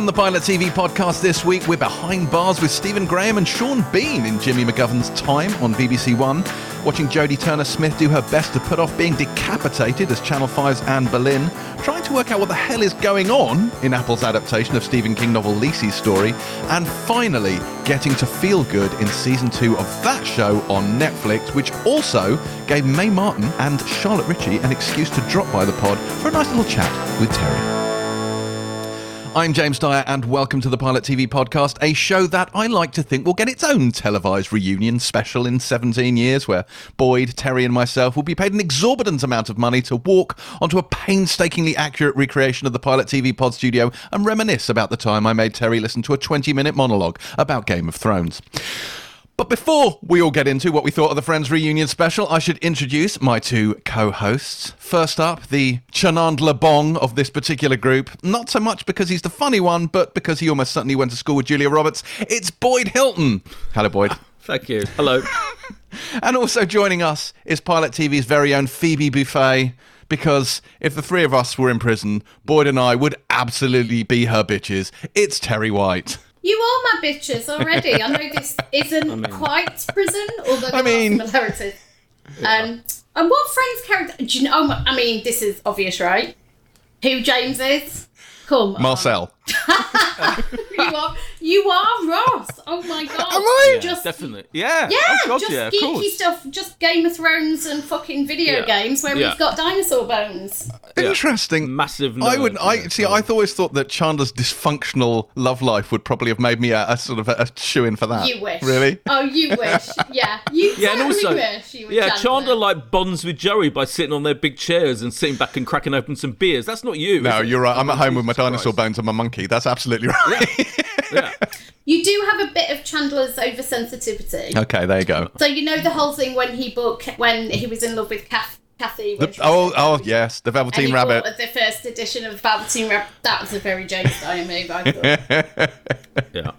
On the Pilot TV podcast this week, we're behind bars with Stephen Graham and Sean Bean in Jimmy McGovern's Time on BBC One. Watching Jodie Turner Smith do her best to put off being decapitated as Channel 5's Anne Boleyn. Trying to work out what the hell is going on in Apple's adaptation of Stephen King novel Lisey's story. And finally, getting to feel good in season two of that show on Netflix, which also gave Mae Martin and Charlotte Ritchie an excuse to drop by the pod for a nice little chat with Terry. I'm James Dyer, and welcome to the Pilot TV podcast, a show that I like to think will get its own televised reunion special in 17 years, where Boyd, Terry, and myself will be paid an exorbitant amount of money to walk onto a painstakingly accurate recreation of the Pilot TV pod studio and reminisce about the time I made Terry listen to a 20 minute monologue about Game of Thrones. But before we all get into what we thought of the Friends reunion special, I should introduce my two co-hosts. First up, the Chanandler Bong of this particular group. Not so much because he's the funny one, but because he almost certainly went to school with Julia Roberts. It's Boyd Hilton. Hello, Boyd. Thank you. Hello. and also joining us is Pilot TV's very own Phoebe Buffay. Because if the three of us were in prison, Boyd and I would absolutely be her bitches. It's Terry White. You are my bitches already. I know this isn't I mean, quite prison, although there I mean, are similarities. Um, and what Friends character? Do you know? I mean, this is obvious, right? Who James is? Come, Marcel. you are you are Ross. Oh my god. Am I? Yeah, just definitely. Yeah. Yeah. Oh god, just yeah, geeky stuff. Just Game of Thrones and fucking video yeah. games where we've got dinosaur bones. Uh, interesting. Massive. Nerd, I would. I see. I always thought that Chandler's dysfunctional love life would probably have made me a, a sort of a, a shoe in for that. You wish. Really? Oh, you wish. Yeah. You yeah, and also, wish you yeah, Chandler. Chandler like bonds with Joey by sitting on their big chairs and sitting back and cracking open some beers. That's not you. No, you're right. I'm oh, at home with my dinosaur bones and my monkey. That's absolutely right. Yeah. You do have a bit of Chandler's oversensitivity. Okay, there you go. So you know the whole thing when he booked when he was in love with Kath, Kathy. The, oh, oh yes, the Velveteen Rabbit. the first edition of Velveteen Rabbit. That was a very James Dyer move, I thought. yeah.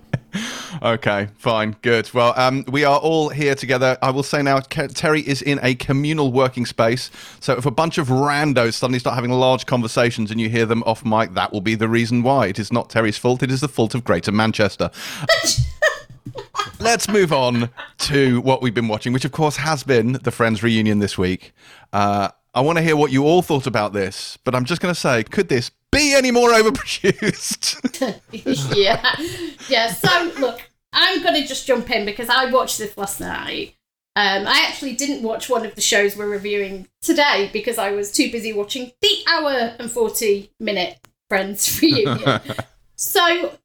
Okay, fine, good. Well, um, we are all here together. I will say now, Terry is in a communal working space. So if a bunch of randos suddenly start having large conversations and you hear them off mic, that will be the reason why. It is not Terry's fault. It is the fault of Greater Manchester. Let's move on to what we've been watching, which of course has been the Friends reunion this week. Uh, I want to hear what you all thought about this, but I'm just going to say, could this be any more overproduced? yeah. Yeah. So, look, I'm going to just jump in because I watched this last night. Um, I actually didn't watch one of the shows we're reviewing today because I was too busy watching the hour and 40 minute Friends reunion. so,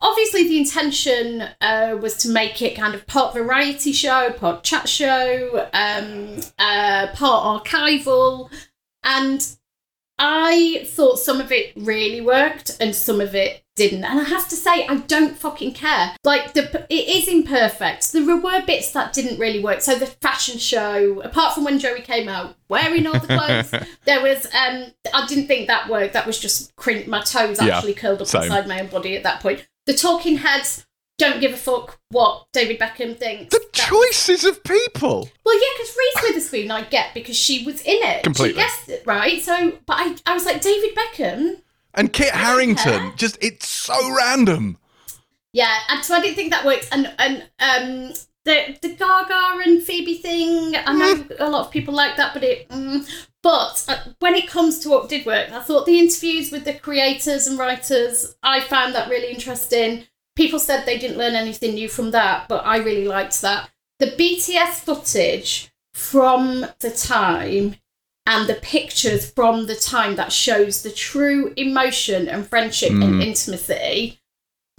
obviously, the intention uh, was to make it kind of part variety show, part chat show, um, uh, part archival. And I thought some of it really worked and some of it didn't. And I have to say, I don't fucking care. Like, the it is imperfect. There were bits that didn't really work. So the fashion show, apart from when Joey came out wearing all the clothes, there was, um, I didn't think that worked. That was just crin- my toes actually yeah, curled up same. inside my own body at that point. The talking heads don't give a fuck what David Beckham thinks. The choices of people. Well, yeah, because Reese Witherspoon I get because she was in it. Completely. She guessed it, right? So, but I, I was like, David Beckham. And Kit Harington. Just, it's so random. Yeah, and so I didn't think that worked. And, and, um, the, the Gaga and Phoebe thing, I know mm. a lot of people like that, but it. Mm, but uh, when it comes to what did work, I thought the interviews with the creators and writers, I found that really interesting people said they didn't learn anything new from that, but I really liked that. The BTS footage from the time and the pictures from the time that shows the true emotion and friendship mm. and intimacy.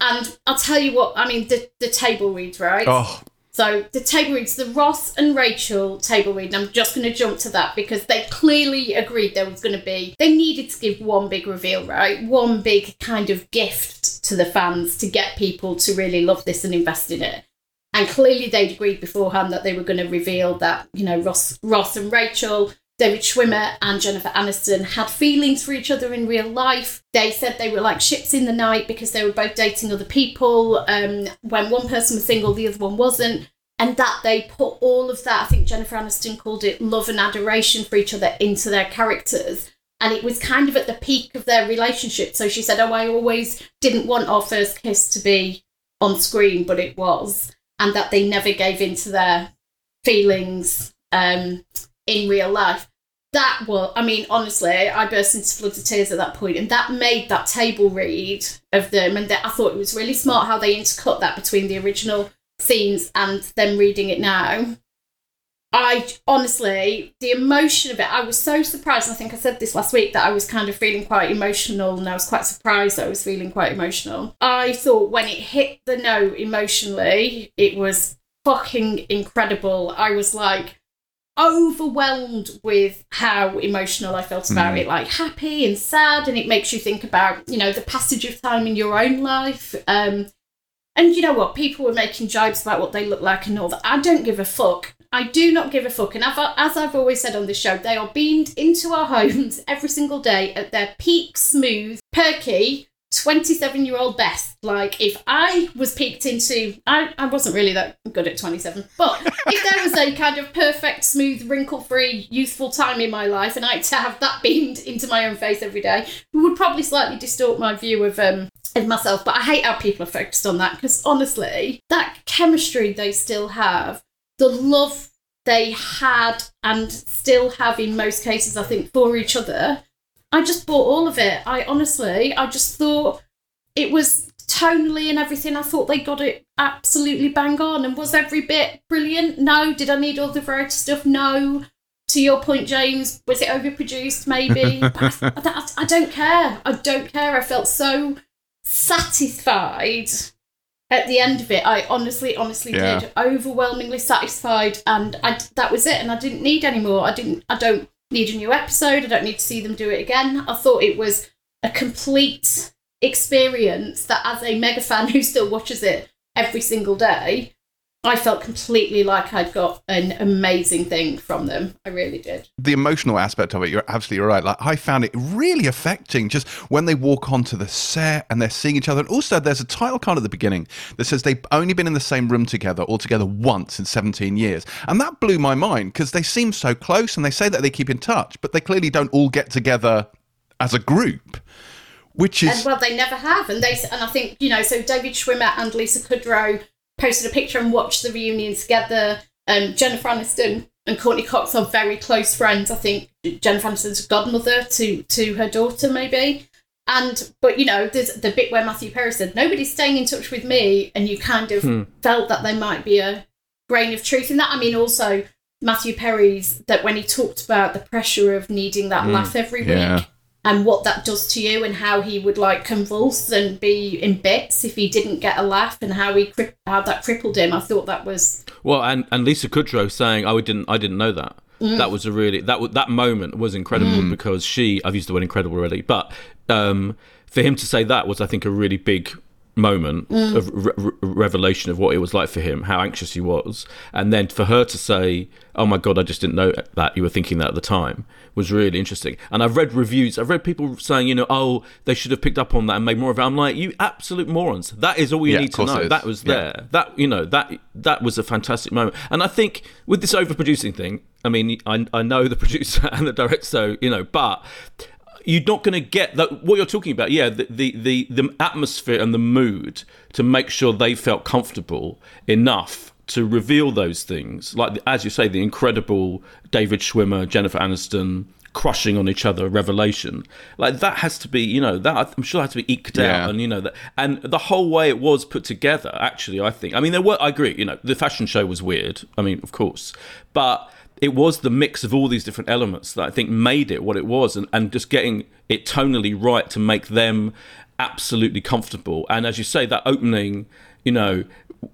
And I'll tell you what, I mean, the, the table reads, right? Oh, so the table reads the Ross and Rachel table read. And I'm just going to jump to that because they clearly agreed there was going to be, they needed to give one big reveal, right? One big kind of gift to the fans to get people to really love this and invest in it. And clearly they'd agreed beforehand that they were going to reveal that, you know, Ross, Ross and Rachel David Schwimmer and Jennifer Aniston had feelings for each other in real life. They said they were like ships in the night because they were both dating other people. Um, when one person was single, the other one wasn't. And that they put all of that, I think Jennifer Aniston called it love and adoration for each other into their characters. and it was kind of at the peak of their relationship. So she said, "Oh, I always didn't want our first kiss to be on screen, but it was, and that they never gave in to their feelings um, in real life." That was, I mean, honestly, I burst into floods of tears at that point, and that made that table read of them, and that I thought it was really smart how they intercut that between the original scenes and them reading it now. I honestly, the emotion of it, I was so surprised. I think I said this last week that I was kind of feeling quite emotional and I was quite surprised that I was feeling quite emotional. I thought when it hit the note emotionally, it was fucking incredible. I was like overwhelmed with how emotional I felt about it, like happy and sad, and it makes you think about, you know, the passage of time in your own life. Um, and you know what? People were making jibes about what they look like and all that. I don't give a fuck. I do not give a fuck. And I've, as I've always said on this show, they are beamed into our homes every single day at their peak, smooth, perky, 27 year old best. Like, if I was peaked into, I, I wasn't really that good at 27, but if there was a kind of perfect, smooth, wrinkle free, youthful time in my life and I had to have that beamed into my own face every day, would probably slightly distort my view of, um, of myself. But I hate how people are focused on that because honestly, that chemistry they still have the love they had and still have in most cases, I think, for each other. I just bought all of it. I honestly, I just thought it was tonally and everything. I thought they got it absolutely bang on. And was every bit brilliant? No. Did I need all the variety stuff? No. To your point, James, was it overproduced? Maybe. I, I, I don't care. I don't care. I felt so satisfied at the end of it, I honestly, honestly Yeah. did. Overwhelmingly satisfied, and I, that was it. And I didn't need any more. I didn't. I don't need a new episode. I don't need to see them do it again. I thought it was a complete experience that, as a mega fan who still watches it every single day, I felt completely like I'd got an amazing thing from them. I really did. the emotional aspect of it, you're absolutely right. Like I found it really affecting just when they walk onto the set and they're seeing each other. And also there's a title card at the beginning that says they've only been in the same room together altogether once in 17 years. And that blew my mind because they seem so close and they say that they keep in touch, but they clearly don't all get together as a group. Which And is well, they never have, and they and I think you know. So David Schwimmer and Lisa Kudrow posted a picture and watched the reunion together. Um, Jennifer Aniston and Courteney Cox are very close friends. I think Jennifer Aniston's godmother to to her daughter, maybe. And but you know, there's the bit where Matthew Perry said nobody's staying in touch with me, and you kind of felt that there might be a grain of truth in that. I mean, also Matthew Perry's that when he talked about the pressure of needing that laugh every yeah. week and what that does to you and how he would like convulse and be in bits if he didn't get a laugh and how he how that crippled him. I thought that was Well, and, and Lisa Kudrow saying, "Oh, I didn't, I didn't know that." That was a really that that moment was incredible because she, I've used the word incredible already, but um, for him to say that was, I think, a really big moment mm. of re- re- revelation of what it was like for him, how anxious he was, and then for her to say, "Oh my god, I just didn't know that you were thinking that at the time," was really interesting. And I've read reviews, I've read people saying, you know, "Oh, they should have picked up on that and made more of it." I'm like, you absolute morons! That is all you Yeah, need to know. That was Yeah. there. That you know that that was a fantastic moment. And I think with this overproducing thing, I mean, I I know the producer and the director, so you know, but you're not going to get that what you're talking about yeah the, the the the atmosphere and the mood to make sure they felt comfortable enough to reveal those things like as you say the incredible david schwimmer jennifer aniston crushing on each other revelation like that has to be you know that i'm sure has to be eked Yeah. out and you know that and the whole way it was put together actually i think i mean there were i agree you know the fashion show was weird i mean of course but it was the mix of all these different elements that I think made it what it was, and, and just getting it tonally right to make them absolutely comfortable. And as you say, that opening, you know,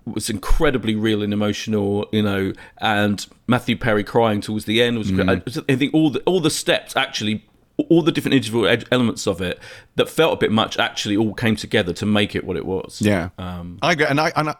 was incredibly real and emotional, you know, and Matthew Perry crying towards the end was. I I think all the all the steps actually. All the different individual ed- elements of it that felt a bit much actually all came together to make it what it was. Yeah, Um, I agree, and I and I,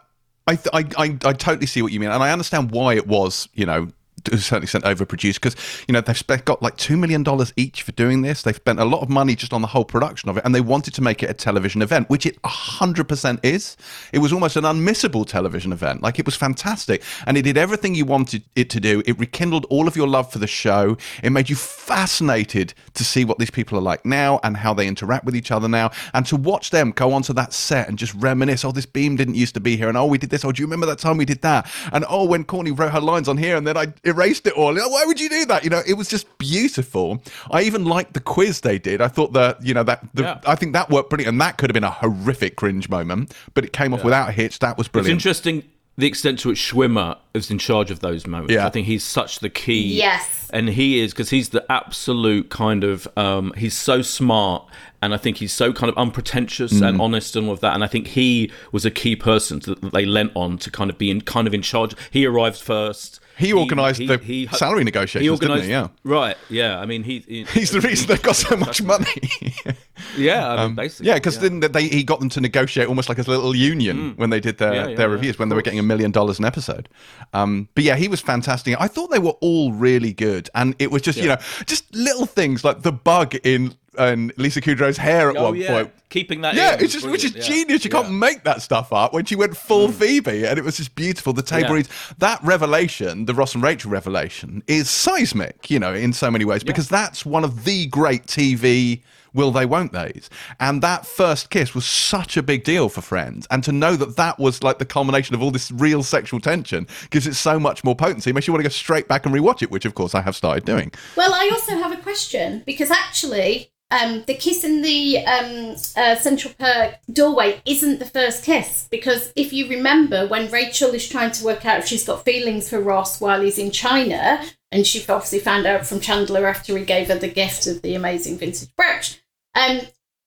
I, I, I, I totally see what you mean, and I understand why it was, you know, to a certain extent overproduced because you know they've got like two million dollars each for doing this. They've spent a lot of money just on the whole production of it, and they wanted to make it a television event, which it hundred percent is. It was almost an unmissable television event. Like it was fantastic, and it did everything you wanted it to do. It rekindled all of your love for the show. It made you fascinated to see what these people are like now and how they interact with each other now, and to watch them go onto that set and just reminisce. Oh, this beam didn't used to be here, and oh, we did this. Oh, do you remember that time we did that? And oh, when Courteney wrote her lines on here, and then I erased it all. Like, Why would you do that? You know, it was just beautiful. I even liked the quiz they did. I thought that you know that the, Yeah. I think that worked brilliant, and that could have been a horrific cringe moment, but it came off without a hitch. That was brilliant. It's interesting the extent to which Schwimmer is in charge of those moments. Yeah. I think he's such the key. Yes. And he is because he's the absolute kind of um, he's so smart and I think he's so kind of unpretentious Mm. and honest and all of that. And I think he was a key person to, that they lent on to kind of be in kind of in charge. He arrived first. He organised the salary negotiations, didn't he? Yeah. Right. Yeah. I mean, he, he He's the reason they've got so much money. Yeah. I mean, basically. Um, yeah, because then they he got them to negotiate almost like a little union when they did their, Mm. Yeah, yeah, their yeah, reviews when they were getting a million dollars an episode. Um, but yeah, he was fantastic. I thought they were all really good, and it was just you know just little things like the bug in in Lisa Kudrow's hair at Oh one yeah. point. Keeping that. Yeah, in it's just which is yeah. genius. You can't Mm. make that stuff up. When she went full Phoebe, and it was just beautiful. The table Yeah. reads that revelation, the Ross and Rachel revelation, is seismic. You know, in so many ways, because that's one of the great TV will they won't they's and that first kiss was such a big deal for friends and to know that that was like the culmination of all this real sexual tension gives it so much more potency it makes you want to go straight back and rewatch it which of course i have started doing Well, I also have a question because actually, um, the kiss in the um, uh, Central Perk doorway isn't the first kiss because if you remember when Rachel is trying to work out if she's got feelings for Ross while he's in China, and she obviously found out from Chandler after he gave her the gift of the amazing vintage brooch, um,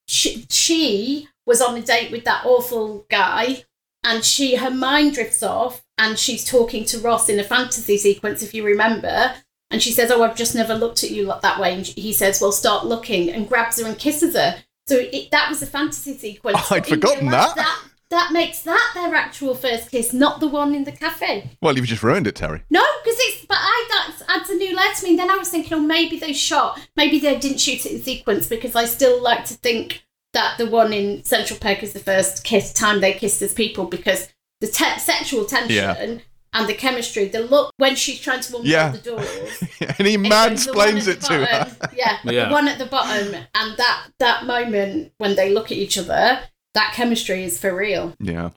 she, she was on a date with that awful guy and she her mind drifts off and she's talking to Ross in a fantasy sequence if you remember and she says oh I've just never looked at you that way and he says well start looking and grabs her and kisses her so it, that was a fantasy sequence I'd forgotten that. that that makes that their actual first kiss not the one in the cafe well you've just ruined it terry no, because it's but I that adds a new layer to me. And Then I was thinking, oh, maybe they shot, maybe they didn't shoot it in sequence because I still like to think that the one in Central Perk is the first kiss time they kissed as people because the te- sexual tension Yeah. And the chemistry, the look when she's trying to unlock Yeah. the doors. and he and mansplains it the to her Yeah, Yeah. the one at the bottom, and that that moment when they look at each other, that chemistry is for real. Yeah.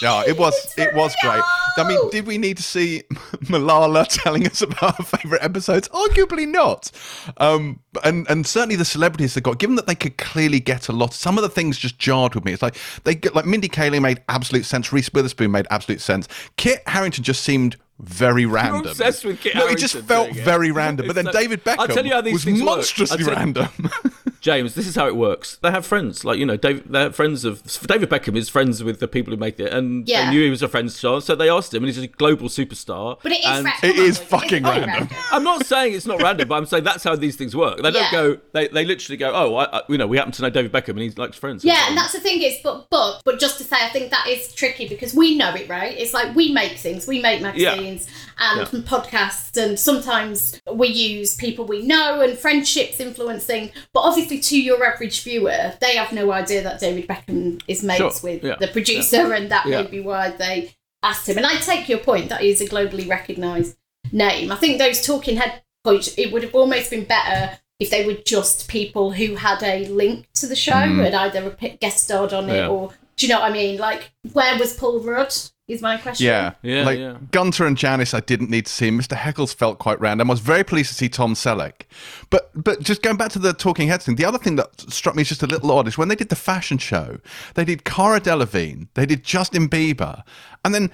Yeah, it was it was great. I mean, did we need to see Malala telling us about her favourite episodes? Arguably not. Um, and and certainly the celebrities they got, given that they could clearly get a lot. Some of the things just jarred with me. It's like they get like Mindy Kaling made absolute sense. Reese Witherspoon made absolute sense. Kit Harington just seemed very random. obsessed with Kit no, it just felt very random. But then so- David Beckham I'll tell you how these was things work. monstrously I'll tell- random. James, this is how it works. They have friends, like you know, Dave, they're friends of David Beckham is friends with the people who make it, and Yeah. they knew he was a friend child, so they asked him, and he's a global superstar. But it is and ra- It come on, is boys, fucking it's very random. I'm not saying it's not random, but I'm saying that's how these things work. They don't go. They, they literally go. Oh, I, I, you know, we happen to know David Beckham, and he likes friends. Yeah, and that's the thing is, but but but just to say, I think that is tricky because we know it, right? It's like we make things, we make magazines and Yeah. podcasts, and sometimes we use people we know and friendships influencing. But obviously, to your average viewer, they have no idea that David Beckham is mates Sure, with yeah, the producer, and that Yeah. may be why they asked him. And I take your point that he's a globally recognised name. I think those talking head points, it would have almost been better if they were just people who had a link to the show mm. and either guest starred on it or do you know what I mean? Like, where was Paul Rudd? Is my question. Yeah, Yeah, Like yeah. Gunther and Janice, I didn't need to see. Mr. Heckles felt quite random. I was very pleased to see Tom Selleck, but but just going back to the Talking Heads thing, the other thing that struck me as just a little odd is when they did the fashion show, they did Cara Delevingne, they did Justin Bieber, and then.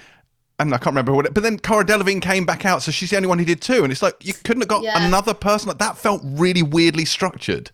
And I can't remember what it, but then Cara Delevingne came back out, so she's the only one who did too. And it's like you couldn't have got Yeah. another person like that. Felt really weirdly structured.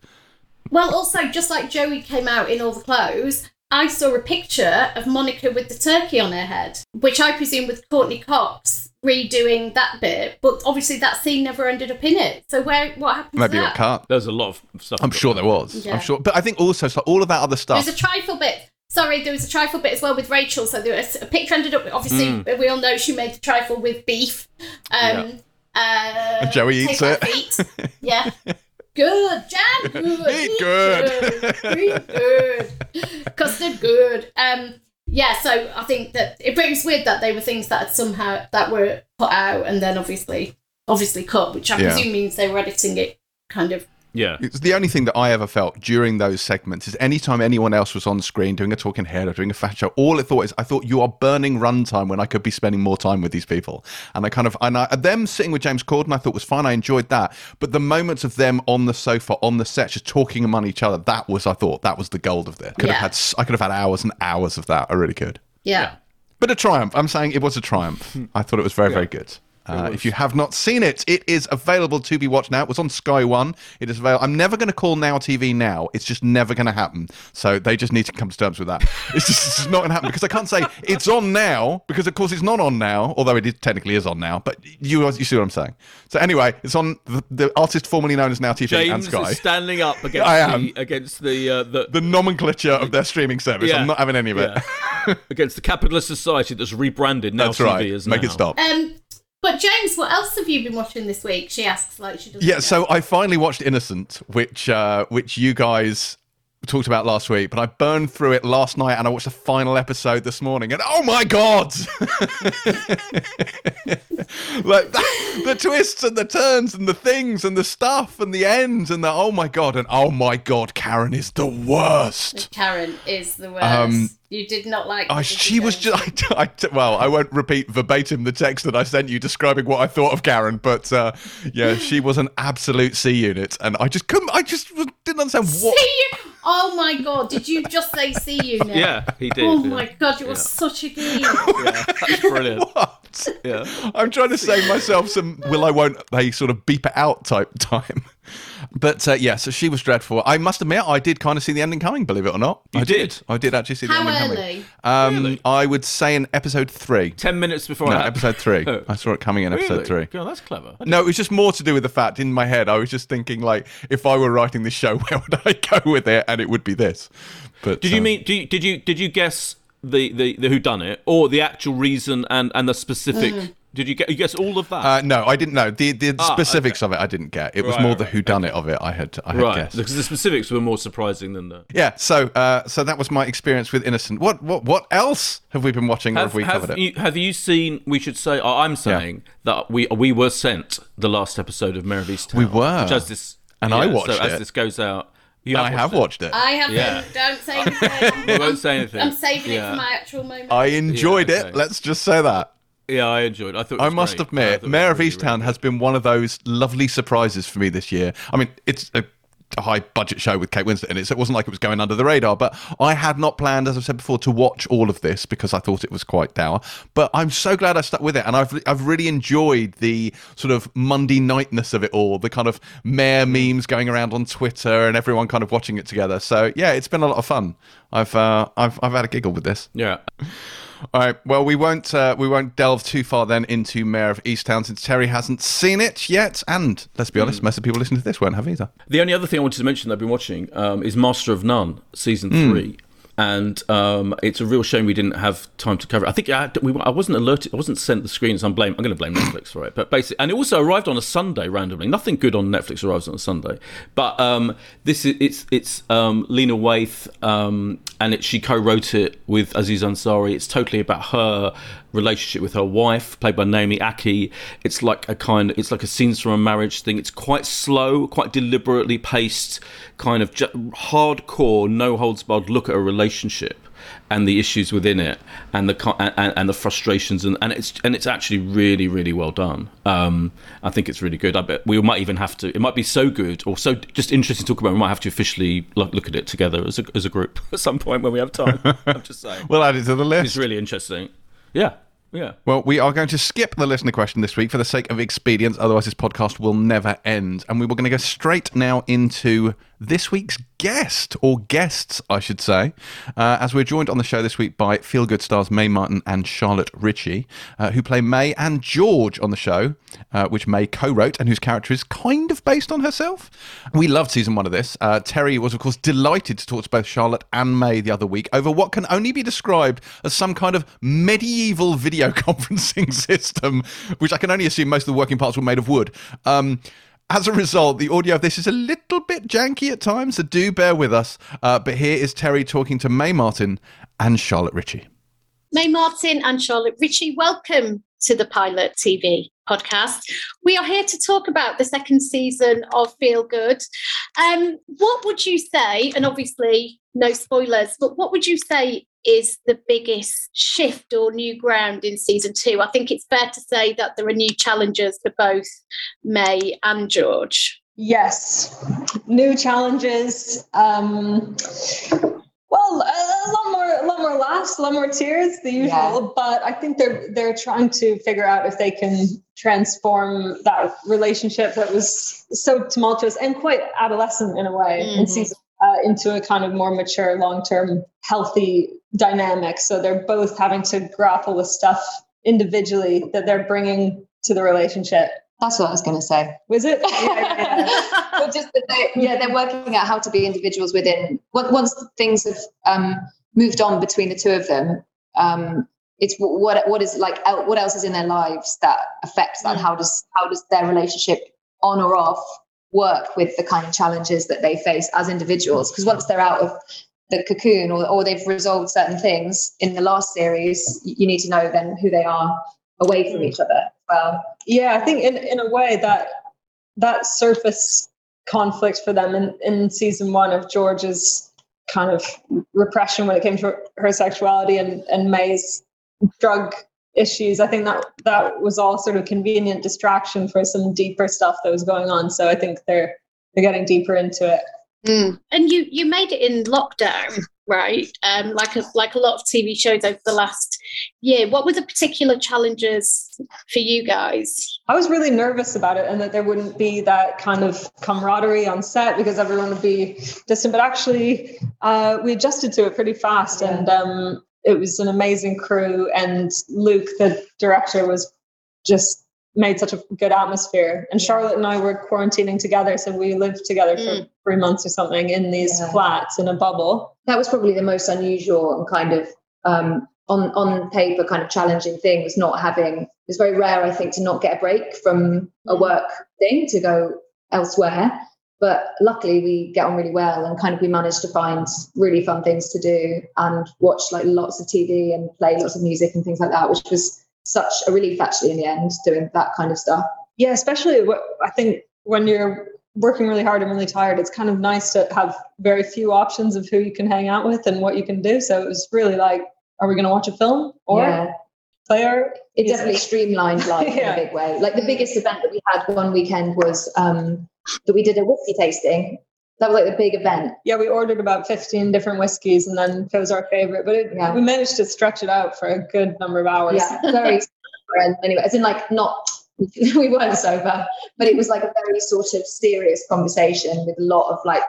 Well, also, just like Joey came out in all the clothes, I saw a picture of Monica with the turkey on her head, which I presume was Courteney Cox redoing that bit. But obviously, that scene never ended up in it. So where what happened? Maybe to it that? got cut. There's a lot of stuff. I'm sure there was. Yeah. I'm sure, but I think also so all of that other stuff. There's a trifle bit. Sorry, there was a trifle bit as well with Rachel. So there was a picture ended up. Obviously, we all know she made the trifle with beef. Um, Yeah. Uh, And Joey eats it. feet. Yeah. Good, jam good. Eat good. Eat good. Custard good. Um yeah, so I think that it brings weird that they were things that had somehow that were put out and then obviously obviously cut, which I Yeah. presume means they were editing it kind of Yeah. It's the only thing that I ever felt during those segments is anytime anyone else was on screen doing a talking head or doing a fat show, all I thought is I thought you are burning runtime when I could be spending more time with these people. And I kind of and I, them sitting with James Corden, I thought was fine. I enjoyed that. But the moments of them on the sofa, on the set, just talking among each other, that was I thought that was the gold of this. Could Yeah. have had s- I could have had hours and hours of that. I really could. yeah. But a triumph. I'm saying it was a triumph. I thought it was very, very good. Uh, if you have not seen it, it is available to be watched now. It was on Sky One. It is available. I'm never going to call Now TV now. It's just never going to happen. So they just need to come to terms with that. It's just, it's just not going to happen because I can't say it's on now because of course it's not on now. Although it is, technically is on now. But you you see what I'm saying. So anyway, it's on the, the artist formerly known as Now TV and Sky. is standing up against I am. the against the uh, the, the nomenclature of their streaming service. Yeah. I'm not having any of it. yeah. against the capitalist society that's rebranded now That's TV right. as Make now. it stop. Um but James, what else have you been watching this week? She asks like she does. Yeah, so I finally watched Innocent, which uh, which you guys talked about last week, but I burned through it last night and I watched the final episode this morning, and oh my god! like the, the twists and the turns and the things and the stuff and the ends and the oh my god and oh my god, Karen is the worst. Karen is the worst. Um, you did not like Oh, she did was just. I, I, well, I won't repeat verbatim the text that I sent you describing what I thought of Karen, but uh, yeah, she was an absolute C unit, and I just couldn't. I just didn't understand what. See you. Oh my god! Did you just say "see you" now? Yeah, he did. Oh yeah. my god! You were such a geek. Yeah, that's brilliant. What? Yeah. I'm trying to save myself some will I won't they sort of beep it out type time. But uh, yeah, so she was dreadful. I must admit, I did kind of see the ending coming. Believe it or not, You I did? I did actually see the ending early? coming. Um, Really? I would say in episode three. Ten minutes before No, I episode three. I saw it coming in episode Really? three. God, that's clever. No, it was just more to do with the fact in my head I was just thinking like if I were writing this show, where would I go with it? And it would be this. But Did you um, mean? Do you, did you did you guess the the, the who done it or the actual reason and and the specific? Did you get you guess all of that? Uh, no, I didn't know the the Ah, specifics of it. I didn't get. It was Right, more right, the who done it of it. I had I had right, guessed. because the specifics were more surprising than the. Yeah, so uh, so that was my experience with Innocent. What what what else have we been watching, or have Have, we have covered it? have you seen? We should say. Oh, I'm saying that we we were sent the last episode of Mare of Easttown. We were. Which as this And I watched so As this goes out, you I have watched it. I haven't. Yeah. Don't say anything. We won't say anything. I'm saving it for my actual moment. I enjoyed Yeah, it. Let's just say that. Yeah, I enjoyed. it. I thought. It I must great. Admit, Mare of really, Easttown really has been one of those lovely surprises for me this year. I mean, it's a, a high budget show with Kate Winslet in it, so it wasn't like it was going under the radar. But I had not planned, as I've said before, to watch all of this because I thought it was quite dour. But I'm so glad I stuck with it, and I've I've really enjoyed the sort of Monday nightness of it all, the kind of Mare memes going around on Twitter, and everyone kind of watching it together. So yeah, it's been a lot of fun. I've uh, I've I've had a giggle with this. Yeah. All right. Well, we won't uh, we won't delve too far then into Mare of Easttown since Terry hasn't seen it yet, and let's be honest, most of the people listening to this won't have either. The only other thing I wanted to mention that I've been watching um, is Master of None season Hmm. three, and um, it's a real shame we didn't have time to cover it. I think I, we, I wasn't alerted, I wasn't sent the screens. I'm blame. I'm going to blame Netflix for it. But basically, and it also arrived on a Sunday randomly. Nothing good on Netflix arrives on a Sunday. But um, this is it's it's um, Lena Waithe, um, and it, she co-wrote it with Aziz Ansari. It's totally about her relationship with her wife, played by Naomi Ackie. It's like a kind, it's like a scenes from a marriage thing. It's quite slow, quite deliberately paced, kind of hardcore, no holds barred look at a relationship and the issues within it, and the and, and the frustrations, and, and it's and it's actually really really well done. Um, I think it's really good. I bet we might even have to. It might be so good or so just interesting to talk about. We might have to officially look, look at it together as a as a group at some point when we have time. I'm just saying. We'll add it to the list. It's really interesting. Yeah, yeah. Well, we are going to skip the listener question this week for the sake of expedience. Otherwise, this podcast will never end. And we were going to go straight now into this week's guest, or guests, I should say, uh, as we're joined on the show this week by Feel Good stars Mae Martin and Charlotte Ritchie, uh, who play Mae and George on the show, uh, which Mae co wrote and whose character is kind of based on herself. We loved season one of this. Uh, Terry was, of course, delighted to talk to both Charlotte and Mae the other week over what can only be described as some kind of medieval video conferencing system, which I can only assume most of the working parts were made of wood. Um, as a result, the audio of this is a little bit janky at times, so do bear with us. Uh, but here is Terry talking to Mae Martin and Charlotte Ritchie. Mae Martin and Charlotte Ritchie, welcome to the Pilot TV podcast. We are here to talk about the second season of Feel Good. Um, what would you say, and obviously no spoilers, but what would you say is the biggest shift or new ground in season two? I think it's fair to say that there are new challenges for both Mae and George. Yes, new challenges. Um, well, a lot more, a lot more laughs, a lot more tears, the usual. Yeah. But I think they're they're trying to figure out if they can transform that relationship that was so tumultuous and quite adolescent in a way mm-hmm. in season uh, into a kind of more mature, long term, healthy dynamic. So they're both having to grapple with stuff individually that they're bringing to the relationship. That's what I was going to say. Was it? yeah, yeah. just that they, yeah, they're working out how to be individuals within. Once things have um, moved on between the two of them, um, it's what what is like what else is in their lives that affects that. Mm. How does how does their relationship on or off work with the kind of challenges that they face as individuals. Because once they're out of the cocoon or, or they've resolved certain things in the last series, you need to know then who they are away from each other well. Yeah, I think in, in a way that that surface conflict for them in, in season one of George's kind of repression when it came to her sexuality and, and Mae's drug issues. I think that that was all sort of convenient distraction for some deeper stuff that was going on. So I think they're they're getting deeper into it. Mm. And you you made it in lockdown, right? Um, like a like a lot of TV shows over the last year. What were the particular challenges for you guys? I was really nervous about it, and that there wouldn't be that kind of camaraderie on set because everyone would be distant. But actually, uh, we adjusted to it pretty fast, yeah. and um, it was an amazing crew. And Luke, the director, was just made such a good atmosphere. And Charlotte and I were quarantining together, so we lived together for mm. three months or something in these yeah. flats in a bubble. That was probably the most unusual and kind of um, on on paper kind of challenging thing was not having. It's very rare, I think, to not get a break from a mm. work thing to go elsewhere. But luckily, we get on really well, and kind of we managed to find really fun things to do and watch like lots of TV and play lots of music and things like that, which was such a relief actually in the end doing that kind of stuff. Yeah, especially what I think when you're working really hard and really tired, it's kind of nice to have very few options of who you can hang out with and what you can do. So it was really like, are we going to watch a film or yeah. play our? It definitely streamlined life yeah. in a big way. Like the biggest event that we had one weekend was um, that we did a whiskey tasting that was like the big event. Yeah, we ordered about 15 different whiskeys and then it was our favorite. But it, yeah. we managed to stretch it out for a good number of hours. Yeah, very and anyway, as in like not we weren't sober, but it was like a very sort of serious conversation with a lot of like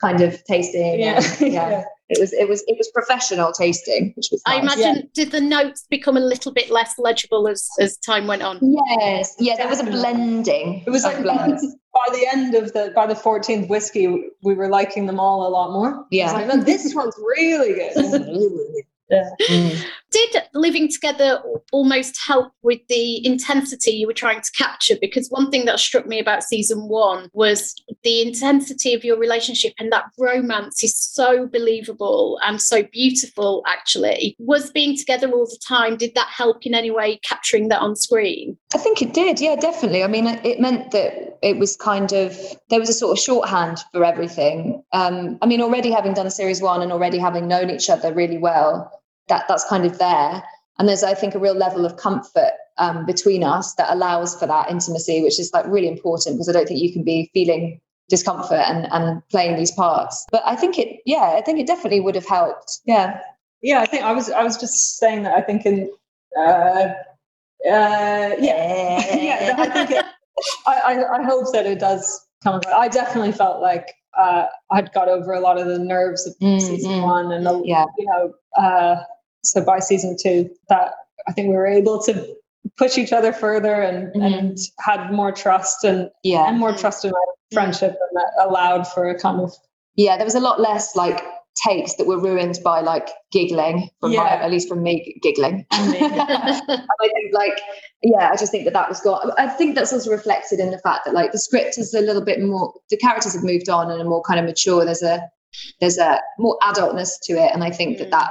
kind of tasting. Yeah. And, yeah. yeah. It was it was it was professional tasting, which was. Nice. I imagine yeah. did the notes become a little bit less legible as as time went on? Yes, yeah, there was a blending. It was like blends. by the end of the by the fourteenth whiskey, we were liking them all a lot more. Yeah, like, this one's really good. Yeah. Mm. Did living together almost help with the intensity you were trying to capture? Because one thing that struck me about season one was the intensity of your relationship and that romance is so believable and so beautiful, actually. Was being together all the time, did that help in any way capturing that on screen? I think it did. Yeah, definitely. I mean, it meant that it was kind of, there was a sort of shorthand for everything. Um, I mean, already having done series one and already having known each other really well that that's kind of there. And there's, I think, a real level of comfort um, between us that allows for that intimacy, which is like really important because I don't think you can be feeling discomfort and, and playing these parts. But I think it, yeah, I think it definitely would have helped. Yeah. Yeah, I think I was I was just saying that I think in uh, uh, yeah yeah I think it, I, I, I hope that it does come. I definitely felt like uh, I'd got over a lot of the nerves of Mm, season mm. one, and the, Yeah. you know, uh, so by season two, that I think we were able to push each other further and Mhm. and had more trust and Yeah. and more trust in our friendship, and that allowed for a kind of yeah, there was a lot less like takes that were ruined by like giggling from my, Yeah. at least from me giggling. And. I think like yeah, I just think that that was got. I think that's also reflected in the fact that like the script is a little bit more. The characters have moved on and are more kind of mature. There's a there's a more adultness to it, and I think Mm. that that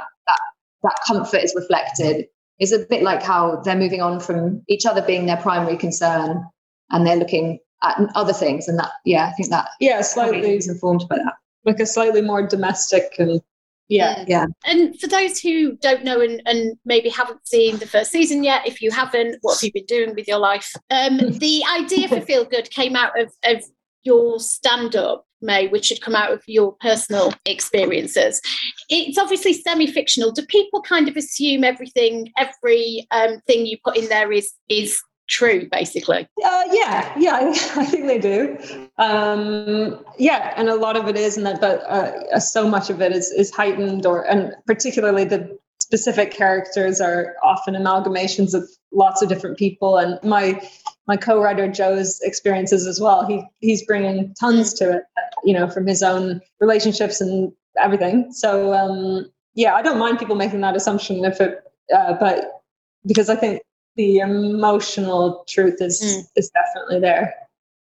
that comfort is reflected. Is a bit like how they're moving on from each other being their primary concern, and they're looking at other things, and that yeah, I think that yeah, slightly is informed by that. like a slightly more domestic and yeah. Yeah. And for those who don't know and, and maybe haven't seen the first season yet, if you haven't, what have you been doing with your life? Um, the idea for Feel Good came out of, of your stand up, Mae, which should come out of your personal experiences. It's obviously semi fictional. Do people kind of assume everything, every um, thing you put in there is is true, basically? Uh, yeah, yeah, I, I think they do. Um, yeah, and a lot of it is, and that, but uh, so much of it is is heightened, or and particularly the specific characters are often amalgamations of lots of different people. And my my co-writer Joe's experiences as well. He he's bringing tons to it, you know, from his own relationships and everything. So um, yeah, I don't mind people making that assumption if it, uh, but because I think the emotional truth is Mm. is definitely there.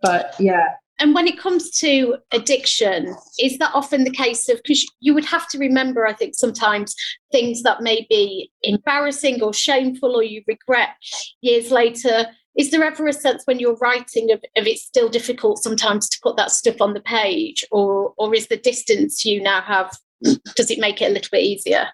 But yeah, And when it comes to addiction, is that often the case of because you would have to remember, I think, sometimes things that may be embarrassing or shameful or you regret years later. Is there ever a sense when you're writing of, of it's still difficult sometimes to put that stuff on the page, or or is the distance you now have does it make it a little bit easier?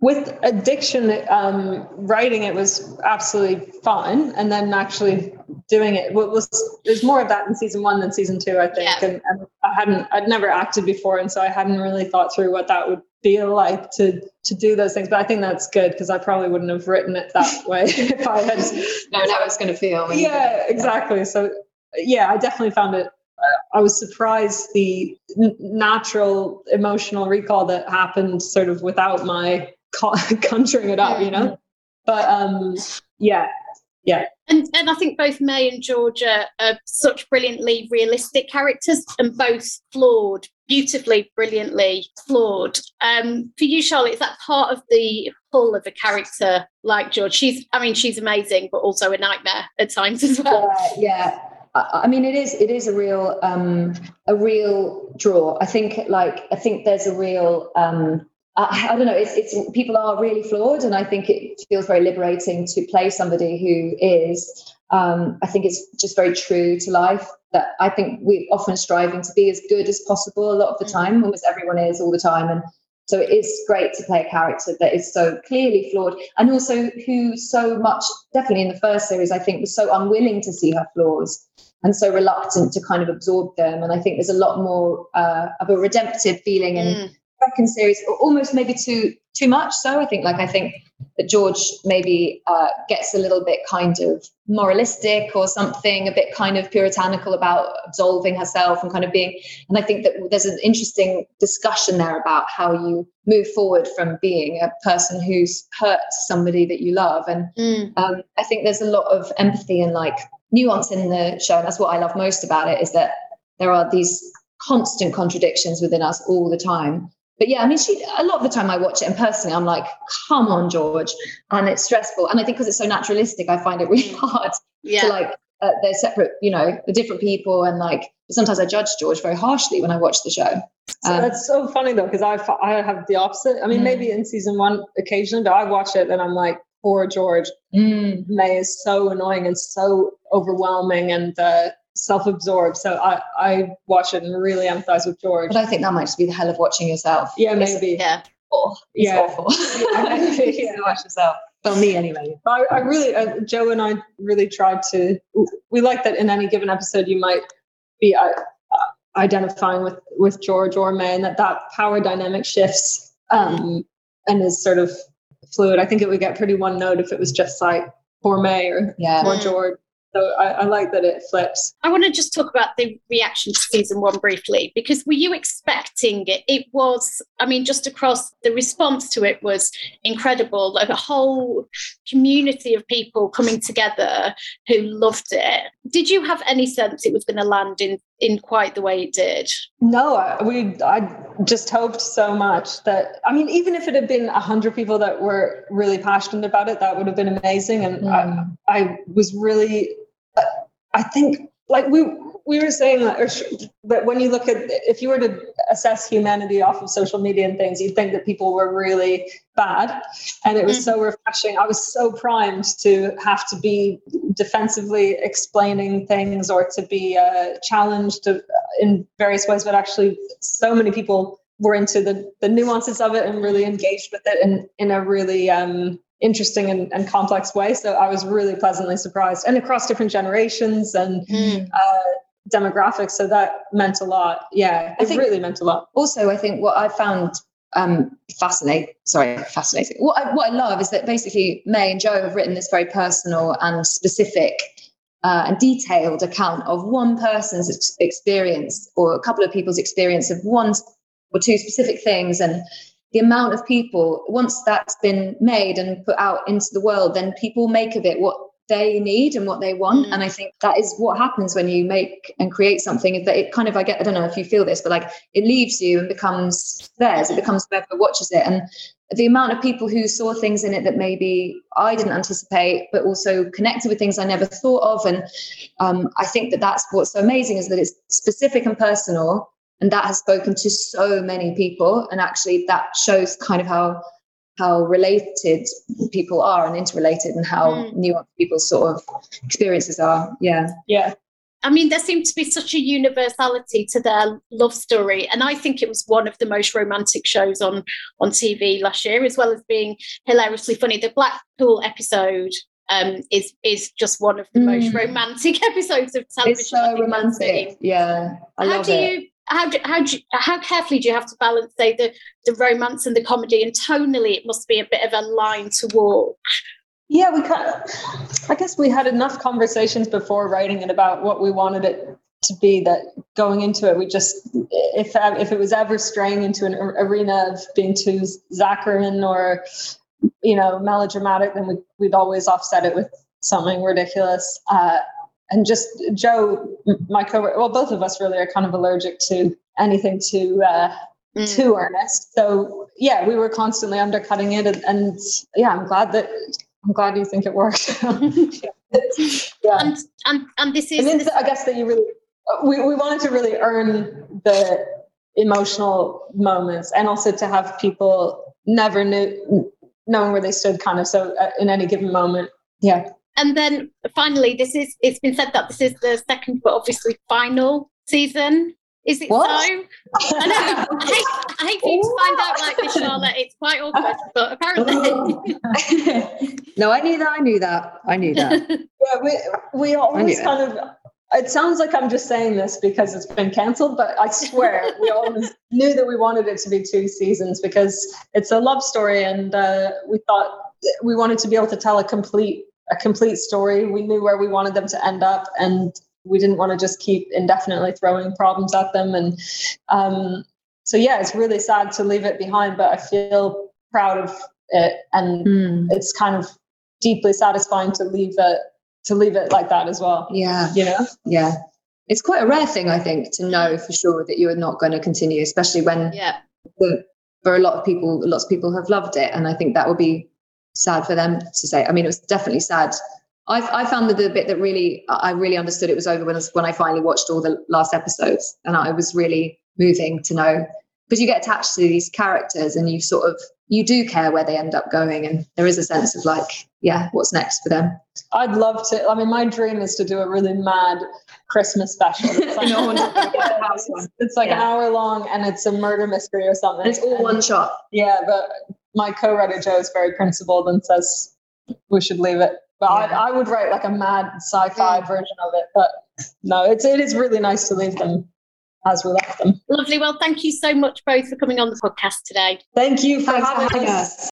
With addiction, um, writing it was absolutely fun, and then actually doing it what was there's more of that in season one than season two, I think. Yeah. And, and I hadn't I'd never acted before, and so I hadn't really thought through what that would feel like to to do those things. But I think that's good because I probably wouldn't have written it that way if I had No, no, it's going to feel. yeah exactly so yeah i definitely found it i was surprised the natural emotional recall that happened sort of without my conjuring it up you know but um yeah yeah. And and I think both Mae and Georgia are such brilliantly realistic characters and both flawed, beautifully, brilliantly flawed. Um, for you, Charlotte, is that part of the pull of a character like George? She's, I mean, she's amazing, but also a nightmare at times as well. Yeah, yeah. I, I mean, it is. It is a real, um, a real draw. I think, like, I think there's a real. Um, I, I don't know. It's, it's people are really flawed, and I think it feels very liberating to play somebody who is. Um, I think it's just very true to life. That I think we're often striving to be as good as possible a lot of the time. Almost everyone is all the time, and so it is great to play a character that is so clearly flawed and also who so much, definitely in the first series, I think was so unwilling to see her flaws and so reluctant to kind of absorb them. And I think there's a lot more uh, of a redemptive feeling in Mm. Second series, almost maybe too too much. So I think like I think that George maybe uh, gets a little bit kind of moralistic or something, a bit kind of puritanical about absolving herself and kind of being. And I think that there's an interesting discussion there about how you move forward from being a person who's hurt somebody that you love. And Mm. um, I think there's a lot of empathy and like nuance in the show. And that's what I love most about it is that there are these constant contradictions within us all the time. But yeah, I mean, she a lot of the time I watch it, and personally, I'm like, "Come on, George," and it's stressful. And I think because it's so naturalistic, I find it really hard to like. Uh, they're separate, you know, the different people, and like sometimes I judge George very harshly when I watch the show. so Um, that's so funny though because I I have the opposite i mean Mm. maybe in season one occasionally but i watch it and i'm like poor george mm, Mae is so annoying and so overwhelming and uh, self-absorbed so i i watch it and really empathize with george but I think that might just be the hell of watching yourself. yeah It's maybe Yeah. awful. It's Yeah. awful. Yeah. to watch yourself. Well, me anyway. But I, I really, uh, Joe and I really tried to. We like that in any given episode, you might be uh, uh, identifying with with George or Mae, and that that power dynamic shifts um, and is sort of fluid. I think it would get pretty one note if it was just like poor Mae or Yeah. poor George. So I, I like that it flips. I want to just talk about the reaction to season one briefly because were you expecting it? It was, I mean, just across the response to it was incredible. Like a whole community of people coming together who loved it. Did you have any sense it was going to land in in quite the way it did? No, we I just hoped so much that I mean, even if it had been a hundred people that were really passionate about it, that would have been amazing. And mm. I, I was really, I think, like we we were saying that, when you look at if you were to assess humanity off of social media and things, you'd think that people were really bad, and it was mm-hmm. so refreshing. I was so primed to have to be defensively explaining things or to be uh, challenged in various ways, but actually, so many people were into the the nuances of it and really engaged with it in in a really um, interesting and, and, complex way. So I was really pleasantly surprised, and across different generations and mm. uh, demographics. So that meant a lot. Yeah, it really meant a lot. Also, I think what I found um, fascinating. Sorry, fascinating. What I, what I love is that basically Mae and Joe have written this very personal and specific uh, and detailed account of one person's ex- experience or a couple of people's experience of one or two specific things and the amount of people once that's been made and put out into the world then people make of it what they need and what they want. Mm. And I think that is what happens when you make and create something is that it kind of, I get, I don't know if you feel this, but like it leaves you and becomes theirs. It becomes whoever watches it. And the amount of people who saw things in it that maybe I didn't anticipate, but also connected with things I never thought of. And um, I think that that's what's so amazing is that it's specific and personal. And that has spoken to so many people. And actually, that shows kind of how how related people are and interrelated and how mm. nuanced people's sort of experiences are. Yeah. Yeah. I mean, there seemed to be such a universality to their love story, and I think it was one of the most romantic shows on on TV last year, as well as being hilariously funny. The Blackpool episode um, is is just one of the mm. most romantic episodes of television. It's so romantic, yeah. I how do it. you how do, how do, how carefully do you have to balance say the the romance and the comedy? And tonally it must be a bit of a line to walk. Yeah we kind of, i guess we had enough conversations before writing it about what we wanted it to be that going into it we just if if it was ever straying into an arena of being too saccharine or you know melodramatic then we, we'd always offset it with something ridiculous. Uh, and just Joe, my co well, both of us really are kind of allergic to anything too uh, mm. too earnest. So yeah, we were constantly undercutting it, and, and yeah, I'm glad that I'm glad you think it worked. yeah. And, and and this is, this- I guess that you really we we wanted to really earn the emotional moments, and also to have people never knew knowing where they stood, kind of. So uh, in any given moment, yeah and then finally, this is it's been said that this is the second, but obviously final season. Is it what? so? I know. I hate, I hate for you to find out like this, Charlotte. It's quite awkward, but apparently. no, I knew that. I knew that. I knew that. yeah, we we always kind of. It sounds like I'm just saying this because it's been cancelled, but I swear we always knew that we wanted it to be two seasons because it's a love story, and uh, we thought we wanted to be able to tell a complete a complete story. We knew where we wanted them to end up, and we didn't want to just keep indefinitely throwing problems at them. And um, so, yeah, it's really sad to leave it behind, but I feel proud of it, and mm. it's kind of deeply satisfying to leave it to leave it like that as well. Yeah, you know, yeah. It's quite a rare thing, I think, to know for sure that you are not going to continue, especially when yeah. The, for a lot of people, lots of people have loved it, and I think that will be sad for them to say. I mean, it was definitely sad. I, I found that the bit that really I really understood it was over when, when I finally watched all the last episodes, and I was really moving to know because you get attached to these characters and you sort of you do care where they end up going, and there is a sense of like, yeah, what's next for them. I'd love to. I mean, my dream is to do a really mad Christmas special. It's like, no it's like yeah. an hour long, and it's a murder mystery or something. And it's all one shot. Yeah, but my co-writer Joe is very principled and says we should leave it. But yeah. I, I, would write like a mad sci-fi mm. version of it. But no, it's it is really nice to leave them as we left them. Lovely. Well, thank you so much both for coming on the podcast today. Thank you for Thanks having us.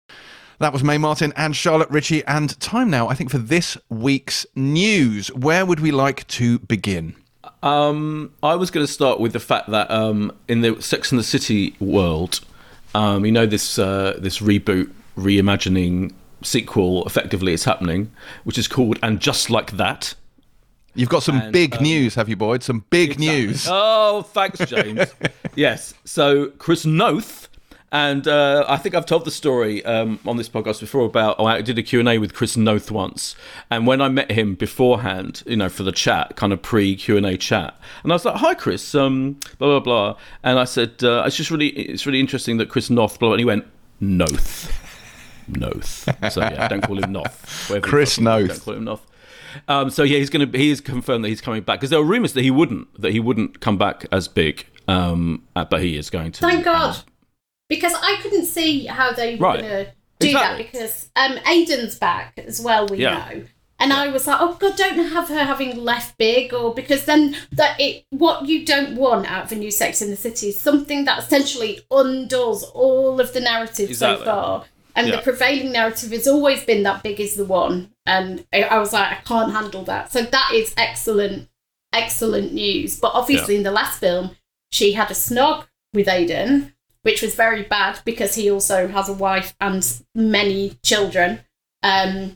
That was Mae Martin and Charlotte Ritchie. And time now, I think, for this week's news. Where would we like to begin? Um, I was going to start with the fact that um, in the Sex and the City world, um, you know this uh, this reboot, reimagining sequel, effectively is happening, which is called "And Just Like That." You've got some And, big um, news, have you, Boyd? Some big news. Oh, thanks, James. yes. So Chris Noth, and uh, I think I've told the story um, on this podcast before about oh, I did a Q and A with Chris Noth once, and when I met him beforehand, you know, for the chat, kind of pre Q and A chat, and I was like, "Hi, Chris," um, blah blah blah, and I said, uh, "It's just really, it's really interesting that Chris Noth," blah, blah, and he went, "Noth." Noth. So yeah, don't call him Noth. Chris Noth. Don't call him Noth. Um, so yeah, he's going to. He is confirmed that he's coming back because there were rumours that he wouldn't. That he wouldn't come back as big. Um, uh, but he is going to. Thank God. Because I couldn't see how they were Right. going to do that because um, Aiden's back as well, we Yeah. know. And I was like, oh God, don't have her having left big, or because then that it what you don't want out of a new Sex in the City is something that essentially undoes all of the narrative Exactly. so far. And Yeah. the prevailing narrative has always been that big is the one. And I, I was like, I can't handle that. So that is excellent, excellent news. But obviously, in the last film, she had a snog with Aiden, which was very bad because he also has a wife and many children. Um,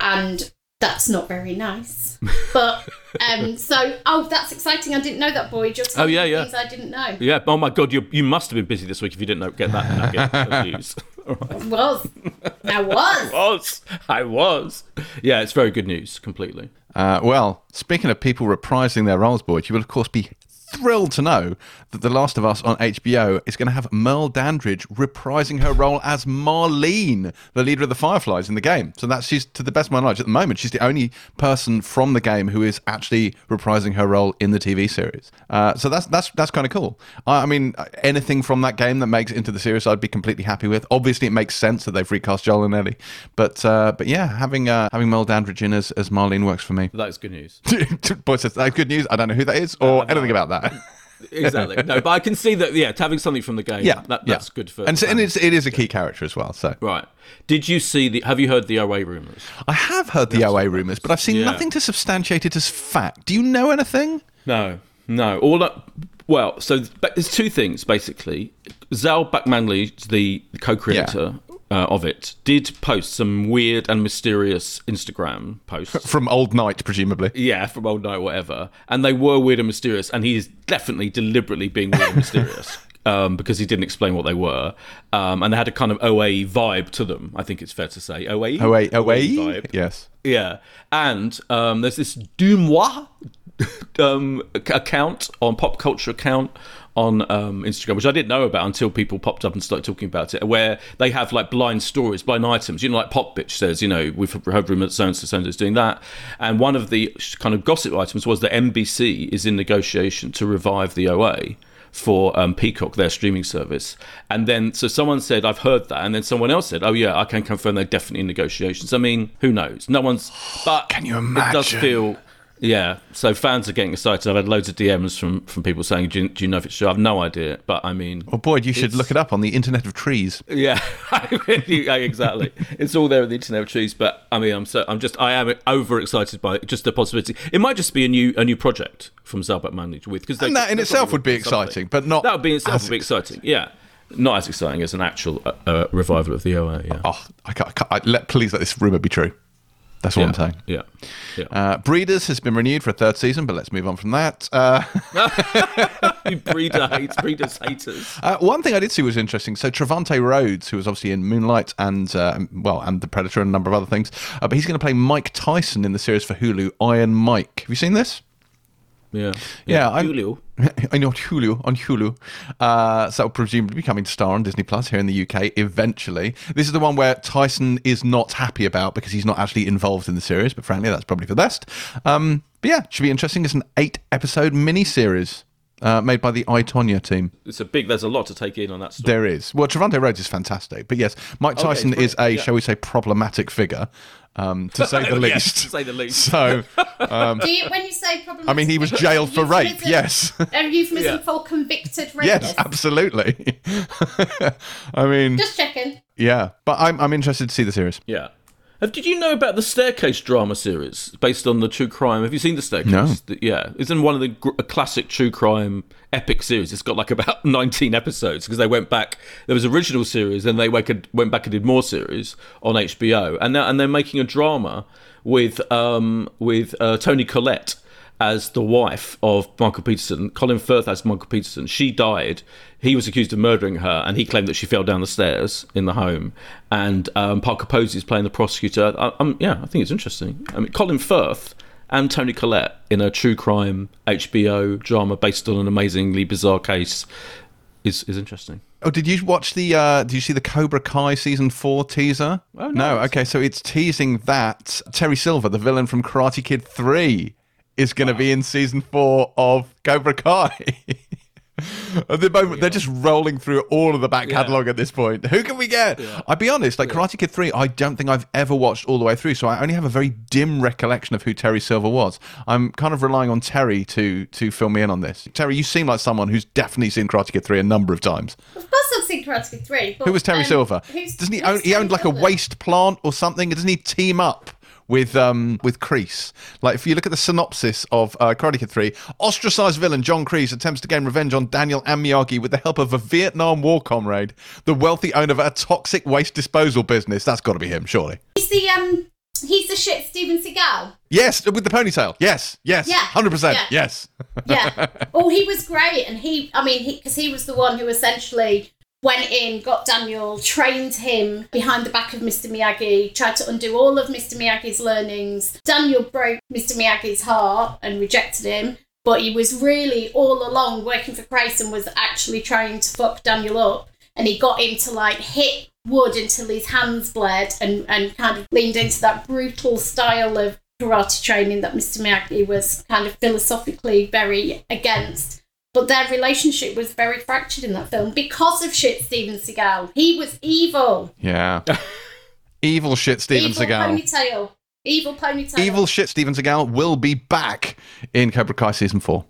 and that's not very nice. But um, so, oh, that's exciting. I didn't know that, boy. Just Oh, yeah, yeah. things I didn't know. Yeah. Oh my God, you you must have been busy this week if you didn't know, get that nugget of news. Was I was. I was. I was. Yeah, it's very good news. Completely. Uh, well, speaking of people reprising their roles, Boyd, you will, of course, be thrilled to know that The Last of Us on HBO is going to have Merle Dandridge reprising her role as Marlene, the leader of the Fireflies in the game. So that's she's, to the best of my knowledge, at the moment, she's the only person from the game who is actually reprising her role in the TV series. Uh, so that's that's that's kind of cool. I, I mean, anything from that game that makes it into the series, I'd be completely happy with. Obviously, it makes sense that they've recast Joel and Ellie, but uh, but yeah, having uh, having Merle Dandridge in as, as Marlene works for me. That is good news. Boyd says, "That's good news. I don't know who that is or no. anything about that. Exactly. No, but I can see that. Yeah, having something from the game. yeah, that, yeah. that's good for. And, so, and it's, it is a key character as well. So right. Did you see the? Have you heard the OA rumors? I have heard the OA rumors, but I've seen Yeah. nothing to substantiate it as fact. Do you know anything? No, no. All that. Well, so but there's two things basically. Zal Batmanglij, the co-creator uh, of it, did post some weird and mysterious Instagram posts. From Old Night, presumably. Yeah, from old night, whatever. And they were weird and mysterious, and he is definitely deliberately being weird and mysterious. Um, because he didn't explain what they were, um, and they had a kind of OA vibe to them. I think it's fair to say OA. OA, OA? vibe. Yes. Yeah, and um, there's this DeuxMoi um, account on pop culture account on um, Instagram, which I didn't know about until people popped up and started talking about it, where they have like blind stories, blind items. You know, like Popbitch says, you know, we've heard rumours that so and so, and doing that. And one of the kind of gossip items was that NBC is in negotiation to revive the OA for um, Peacock, their streaming service. And then, so someone said, I've heard that. And then someone else said, oh, yeah, I can confirm they're definitely in negotiations. I mean, who knows? No one's. But Can you It does imagine? feel. Yeah, so fans are getting excited. I've had loads of DMs from, from people saying, do you, do you know if it's true? I've no idea. But I mean, Well, Boyd, you should look it up on the Internet of Trees. yeah, I really, yeah, exactly. it's all there in the Internet of Trees. But I mean, I'm so I'm just I am overexcited by just the possibility. It might just be a new a new project from Zal Batmanglij with because And that in itself would be exciting, but not that would be itself would be exciting. Yeah, not as exciting as an actual uh, uh, revival of the OA. Yeah, Oh, I can't, I can't I, let, please let this rumour be true. That's what yeah. I'm saying. Yeah, yeah. Uh, Breeders has been renewed for a third season, but let's move on from that. Uh, breeder hates breeders haters. Uh, one thing I did see was interesting. So Trevante Rhodes, who was obviously in Moonlight and uh, well, and The Predator and a number of other things, uh, but he's going to play Mike Tyson in the series for Hulu, Iron Mike. Have you seen this? Yeah, Yeah, I'm- Julio. I know on Hulu on Hulu. Uh, so presumably be coming to star on Disney Plus here in the UK eventually. This is the one where Tyson is not happy about because he's not actually involved in the series, but frankly, that's probably for the best. Um, but yeah, should be interesting. It's an eight-episode mini-series uh, made by the I Tonya team. It's a big. There's a lot to take in on that story. There is. Well, Trevante Rhodes is fantastic, but yes, Mike Tyson it's is a, yeah. shall we say, problematic figure, um, to say the Yes, least. to say the least. So, Do you, when you say problematic, I mean, he was jailed for rape. euphemism- Yes. A euphemism Yeah. for convicted rapist. yes, absolutely. I mean, Just checking. yeah. But I'm I'm interested to see the series. Yeah. Have, did you know about the Staircase drama series based on the true crime? Have you seen the Staircase? No. The- yeah, it's in one of the gr- a classic true crime epic series. It's got like about 19 episodes because they went back. There was original series, then they went, went back and did more series on HBO, and now and they're making a drama with um with uh, Toni Collette as the wife of Michael Peterson, Colin Firth as Michael Peterson. She died. He was accused of murdering her, and he claimed that she fell down the stairs in the home. And um, Parker Posey is playing the prosecutor. I, I'm, yeah, I think it's interesting. I mean, Colin Firth and Toni Collette in a true crime HBO drama based on an amazingly bizarre case is is interesting. Oh, did you watch the? uh Did you see the Cobra Kai season four teaser? Oh, no. Okay, so it's teasing that Terry Silver, the villain from Karate Kid three, is going to be in season four of Cobra Kai. At the moment, they're just rolling through all of the back Yeah. catalogue at this point. Who can we get? I'll be honest, like Karate Kid 3, I don't think I've ever watched all the way through, so I only have a very dim recollection of who Terry Silver was. I'm kind of relying on Terry to to fill me in on this. Terry, you seem like someone who's definitely seen Karate Kid 3 a number of times. Of course, I've seen Karate Kid 3. But, Who was Terry um, Silver? who's- Doesn't he own? He owned like a waste plant or something. Doesn't he team up with um with Kreese? Like if you look at the synopsis of uh, Karate Kid Three, ostracized villain John Kreese attempts to gain revenge on Daniel and Miyagi with the help of a Vietnam War comrade, the wealthy owner of a toxic waste disposal business. That's got to be him, surely. He's the um, he's the shit Steven Seagal. Yes, with the ponytail. Yes, yes, Yeah, hundred percent. Yes. Yeah. oh, he was great, and he, I mean, because he, was the one who essentially went in, got Daniel, trained him behind the back of Mr. Miyagi, tried to undo all of Mr. Miyagi's learnings. Daniel broke Mr. Miyagi's heart and rejected him. But he was really all along working for and was actually trying to fuck Daniel up. And he got him to like hit wood until his hands bled and, and kind of leaned into that brutal style of karate training that Mr. Miyagi was kind of philosophically very against. But their relationship was very fractured in that film because of shit Steven Seagal. He was evil. Yeah. Evil shit, Steven evil Seagal. ponytail. Evil ponytail. Evil shit Steven Seagal will be back in Cobra Kai season four.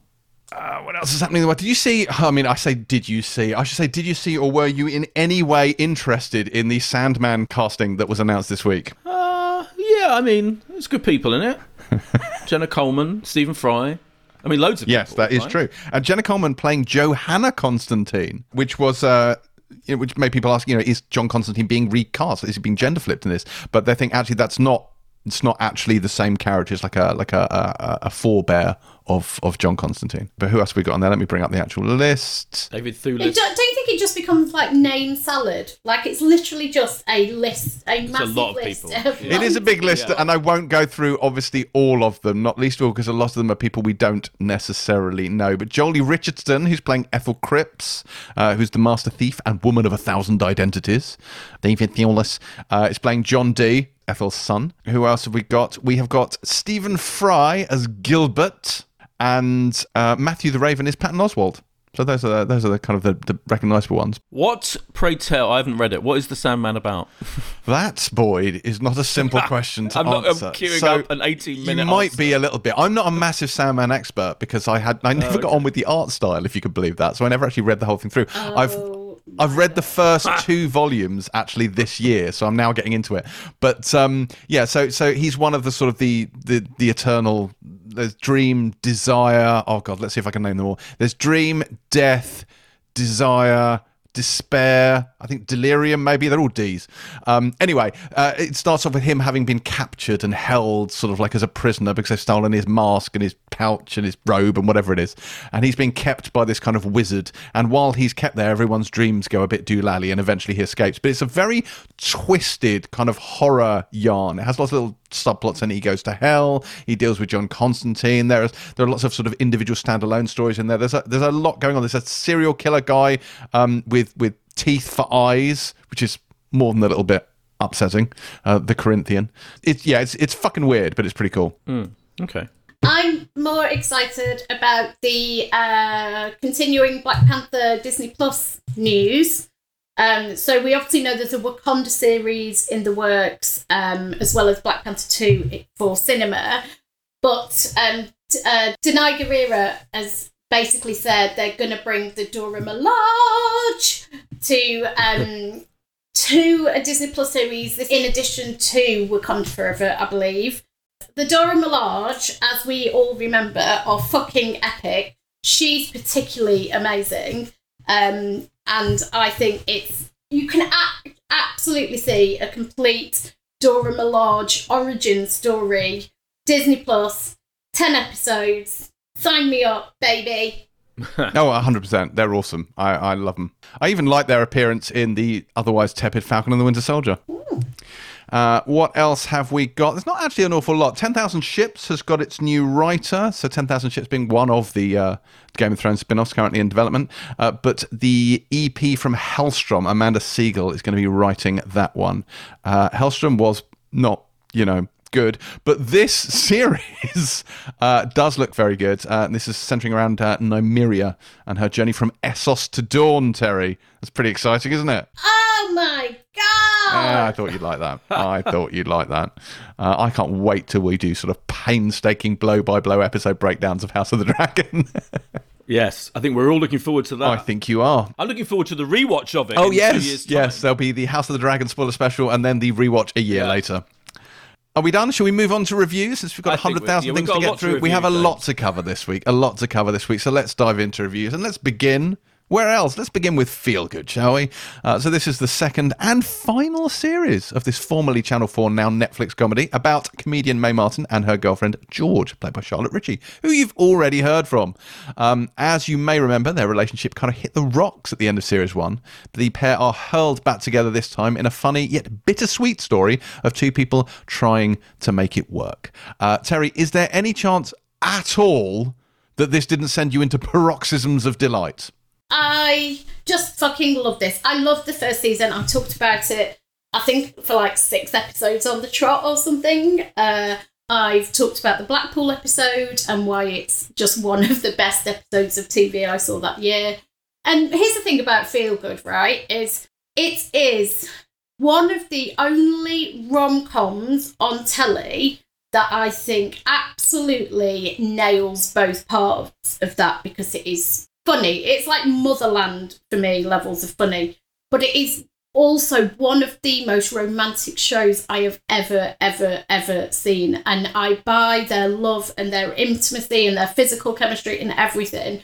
Uh, what else is happening? in the world? Did you see? I mean, I say, did you see? I should say, did you see, or were you in any way interested in the Sandman casting that was announced this week? Uh, yeah, I mean, there's good people in it. Jenna Coleman, Stephen Fry. I mean, loads of people. Yes, people, that is right? true. And Jenna Coleman playing Johanna Constantine, which was. Uh, you know, which made people ask, you know, is John Constantine being recast? Is he being gender flipped in this? But they think actually that's not. It's not actually the same character. It's like a like a a, a forebear of of John Constantine. But who else have we got on there? Let me bring up the actual list. David Don't, Thewlis. don't you think it just becomes like name salad? Like it's literally just a list, a massive lot of list. people. Of It is a big list, and I won't go through obviously all of them, not least of all because a lot of them are people we don't necessarily know. But Joely Richardson, who's playing Ethel Cripps, uh, who's the master thief and woman of a thousand identities. David Thewlis uh, is playing John Dee, Ethel's son. Who else have we got? We have got Stephen Fry as Gilbert, and uh, Matthew the Raven is Patton Oswalt. So those are those are the kind of the, the recognisable ones. What, pray tell, I haven't read it. What is the Sandman about? That, Boyd, is not a simple question to I'm not- I'm queuing so up an 18 minute. You minute might answer. be a little bit. I'm not a massive Sandman expert because I had I never got on with the art style, if you could believe that. So I never actually read the whole thing through. Oh, I've read the first two volumes actually this year, so I'm now getting into it. But um, yeah, so so he's one of the sort of the the the eternal. There's dream, desire. Oh god, let's see if I can name them all. There's dream, death, desire, despair. I think delirium. Maybe they're all D's. Um, anyway, uh, it starts off with him having been captured and held, sort of like as a prisoner, because they've stolen his mask and his pouch and his robe and whatever it is, and he's been kept by this kind of wizard. And while he's kept there, everyone's dreams go a bit doolally, and eventually he escapes. But it's a very twisted kind of horror yarn. It has lots of little subplots and he goes to hell he deals with john constantine there's there are lots of sort of individual standalone stories in there there's a there's a lot going on there's a serial killer guy um with with teeth for eyes which is more than a little bit upsetting uh, the corinthian it's yeah it's it's fucking weird but it's pretty cool Okay. I'm more excited about the uh, continuing Black Panther Disney Plus news. Um, so we obviously know there's a Wakanda series in the works, um, as well as Black Panther 2 for cinema. But um, uh, Danai Gurira has basically said they're going to bring the Dora Milaje to um, two a Disney Plus series in addition to Wakanda Forever, I believe. The Dora Milaje, as we all remember, are fucking epic. She's particularly amazing. Um, and I think it's you can a- absolutely see a complete Dora Milaje origin story. Disney Plus, ten episodes. Sign me up, baby. oh, 100%. They're awesome. I, I love them. I even like their appearance in the otherwise tepid Falcon and the Winter Soldier. Uh, what else have we got? There's not actually an awful lot. 10,000 Ships has got its new writer. So 10,000 Ships being one of the uh, Game of Thrones spin offs currently in development. Uh, but the EP from Helstrom, Amanda Segel, is going to be writing that one. Uh, Helstrom was not, you know, good. But this series uh, does look very good. Uh, this is centering around uh, Nymeria and her journey from Essos to Dorne, Terry. That's pretty exciting, isn't it? Oh my god! Yeah, I thought you'd like that. I thought you'd like that. Uh, I can't wait till we do sort of painstaking blow by blow episode breakdowns of House of the Dragon. Yes, I think we're all looking forward to that. I think you are. I'm looking forward to the rewatch of it. Oh in two yes, years' time. yes. There'll be the House of the Dragon spoiler special, and then the rewatch a year Yeah. later. Are we done? Shall we move on to reviews? Since we've got I a think hundred we- thousand yeah, things got to get lot to through. we have a review, lot to cover this week. A lot to cover this week. So let's dive into reviews and let's begin. Where else? Let's begin with Feel Good, shall we? Uh, so, this is the second and final series of this formerly Channel 4, now Netflix comedy about comedian Mae Martin and her girlfriend George, played by Charlotte Ritchie, who you've already heard from. Um, as you may remember, their relationship kind of hit the rocks at the end of series one. The pair are hurled back together this time in a funny yet bittersweet story of two people trying to make it work. Uh, Terry, is there any chance at all that this didn't send you into paroxysms of delight? I just fucking love this. I loved the first season. I've talked about it, I think, for like six episodes on the trot or something. Uh, I've talked about the Blackpool episode and why it's just one of the best episodes of TV I saw that year. And here's the thing about Feel Good, right? Is it is one of the only rom coms on telly that I think absolutely nails both parts of that because it is funny. It's like Motherland for me, levels of funny, but it is also one of the most romantic shows I have ever, ever, ever seen. And I buy their love and their intimacy and their physical chemistry and everything.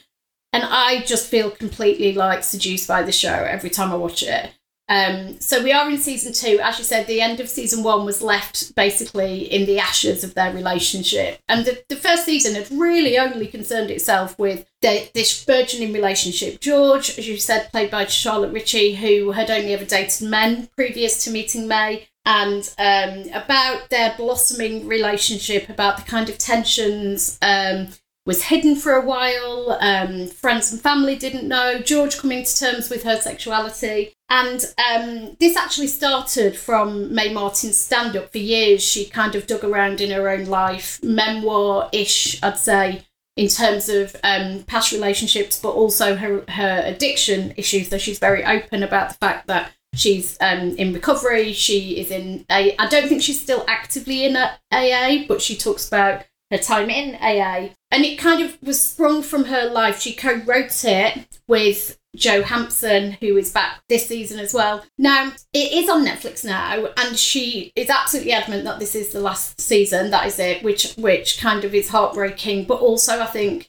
And I just feel completely like seduced by the show every time I watch it. Um, so we are in season two. As you said, the end of season one was left basically in the ashes of their relationship. And the, the first season had really only concerned itself with the, this burgeoning relationship. George, as you said, played by Charlotte Ritchie, who had only ever dated men previous to meeting Mae, and um, about their blossoming relationship, about the kind of tensions. Um, was hidden for a while. Um, friends and family didn't know. George coming to terms with her sexuality. And um, this actually started from Mae Martin's stand up for years. She kind of dug around in her own life, memoir ish, I'd say, in terms of um, past relationships, but also her, her addiction issues. So she's very open about the fact that she's um, in recovery. She is in a, I don't think she's still actively in AA, but she talks about her time in AA. And it kind of was sprung from her life. She co wrote it with Joe Hampson, who is back this season as well. Now, it is on Netflix now, and she is absolutely adamant that this is the last season, that is it, which which kind of is heartbreaking, but also I think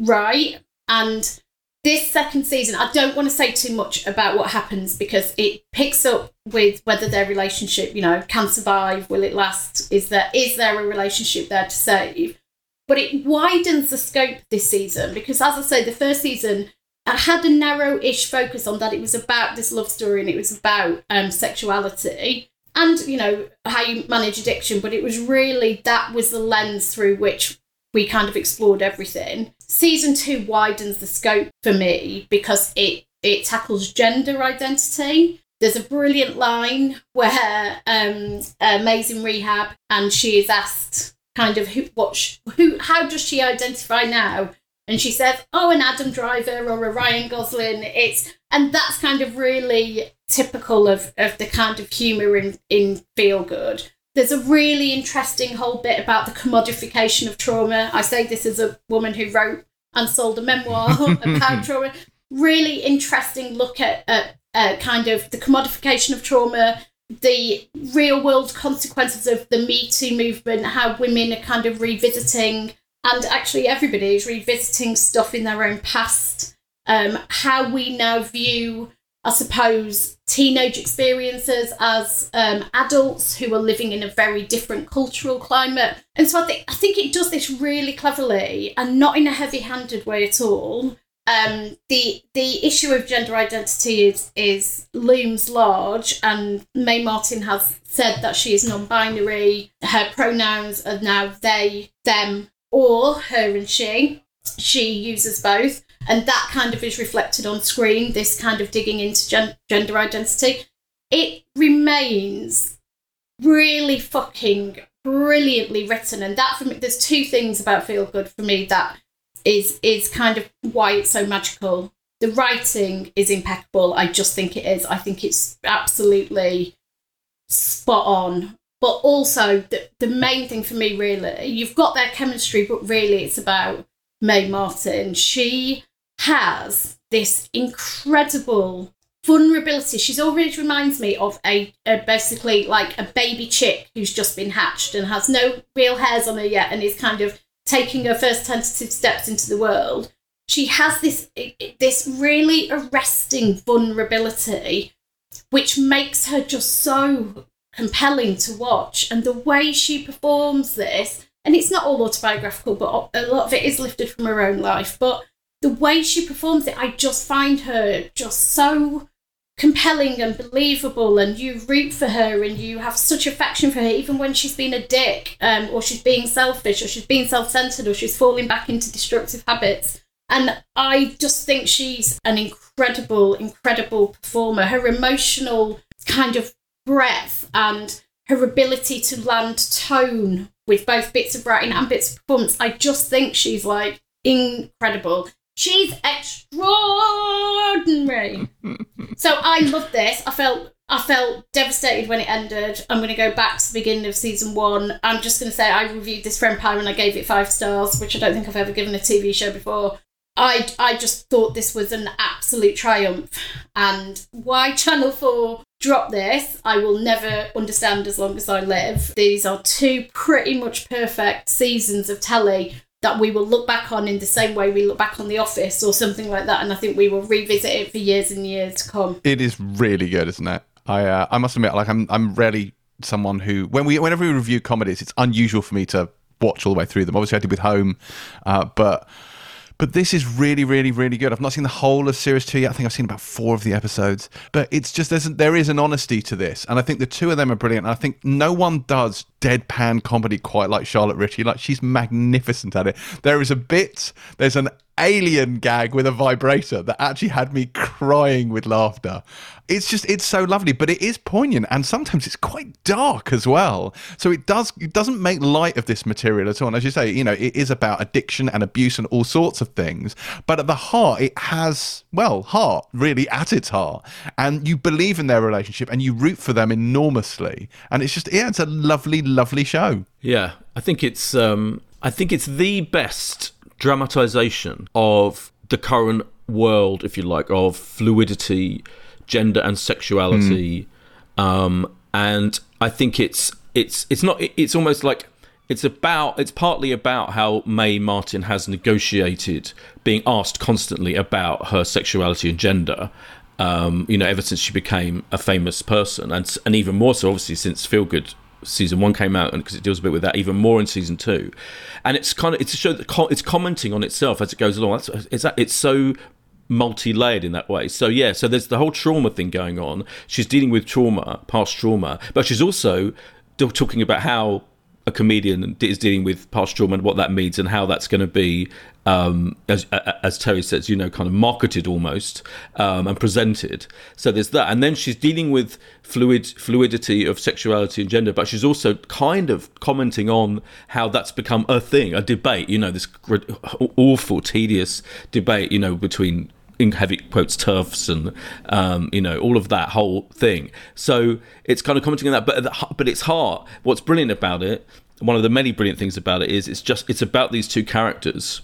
right. And this second season, I don't want to say too much about what happens because it picks up with whether their relationship, you know, can survive, will it last, is there is there a relationship there to save? But it widens the scope this season because, as I say, the first season I had a narrow-ish focus on that. It was about this love story and it was about um, sexuality and you know how you manage addiction but it was really that was the lens through which we kind of explored everything. Season two widens the scope for me because it it tackles gender identity. There's a brilliant line where um amazing rehab and she is asked kind of who what sh- who how does she identify now and she says, "Oh, an Adam Driver or a Ryan Gosling." It's and that's kind of really typical of of the kind of humor in in Feel Good. There's a really interesting whole bit about the commodification of trauma. I say this as a woman who wrote and sold a memoir about trauma. Really interesting look at, at uh, kind of the commodification of trauma, the real world consequences of the Me Too movement, how women are kind of revisiting, and actually everybody is revisiting stuff in their own past, um, how we now view, I suppose, teenage experiences as um, adults who are living in a very different cultural climate. And so I think I think it does this really cleverly and not in a heavy-handed way at all um, the the issue of gender identity is is looms large, and Mae Martin has said that she is non-binary. Her pronouns are now they, them, or her and she. She uses both, and that kind of is reflected on screen. This kind of digging into gen- gender identity. It remains really fucking brilliantly written, and that for me, there's two things about Feel Good for me that is is kind of why it's so magical. The writing is impeccable. I just think it is. I think it's absolutely spot on. But also the the main thing for me really, you've got their chemistry, but really it's about Mae Martin. She has this incredible vulnerability. She's always reminds me of a, a, basically like a baby chick who's just been hatched and has no real hairs on her yet and is kind of taking her first tentative steps into the world, she has this this really arresting vulnerability, which makes her just so compelling to watch. And the way she performs this, and it's not all autobiographical, but a lot of it is lifted from her own life. But the way she performs it, I just find her just so compelling and believable and you root for her and you have such affection for her even when she's been a dick um, or she's being selfish or she's being self-centered or she's falling back into destructive habits and i just think she's an incredible incredible performer her emotional kind of breadth and her ability to land tone with both bits of writing and bits of performance i just think she's like incredible She's extraordinary. so I love this. I felt I felt devastated when it ended. I'm going to go back to the beginning of season one. I'm just going to say I reviewed this for Empire and I gave it five stars, which I don't think I've ever given a TV show before. I I just thought this was an absolute triumph, and why Channel Four dropped this, I will never understand as long as I live. These are two pretty much perfect seasons of telly that we will look back on in the same way we look back on The Office or something like that, and I think we will revisit it for years and years to come. It is really good, isn't it? I uh, I must admit, like I'm I'm rarely someone who when we whenever we review comedies, it's unusual for me to watch all the way through them. Obviously, I did with Home, uh, but but this is really, really, really good. I've not seen the whole of series two yet. I think I've seen about four of the episodes. But it's just there's there is an honesty to this, and I think the two of them are brilliant. And I think no one does deadpan comedy quite like Charlotte Ritchie. Like she's magnificent at it. There is a bit. There's an alien gag with a vibrator that actually had me crying with laughter. It's just it's so lovely, but it is poignant and sometimes it's quite dark as well. So it does it doesn't make light of this material at all. And as you say, you know, it is about addiction and abuse and all sorts of things. But at the heart, it has well, heart really at its heart, and you believe in their relationship and you root for them enormously. And it's just yeah, it's a lovely, lovely show. Yeah, I think it's um, I think it's the best dramatization of the current world, if you like, of fluidity, gender, and sexuality. Mm. Um, and I think it's it's it's not it's almost like it's about it's partly about how Mae Martin has negotiated being asked constantly about her sexuality and gender. Um, you know, ever since she became a famous person, and and even more so, obviously, since Feel Good season one came out, and because it deals a bit with that even more in season two, and it's kind of it's a show that co- it's commenting on itself as it goes along. That's it's it's so multi-layered in that way. So yeah, so there's the whole trauma thing going on. She's dealing with trauma, past trauma, but she's also talking about how a comedian is dealing with past trauma and what that means and how that's going to be um, as, as Terry says, you know, kind of marketed almost um, and presented. So there's that, and then she's dealing with fluid fluidity of sexuality and gender, but she's also kind of commenting on how that's become a thing, a debate. You know, this awful, tedious debate, you know, between in heavy quotes turfs and um, you know all of that whole thing. So it's kind of commenting on that, but but it's heart. What's brilliant about it, one of the many brilliant things about it is it's just it's about these two characters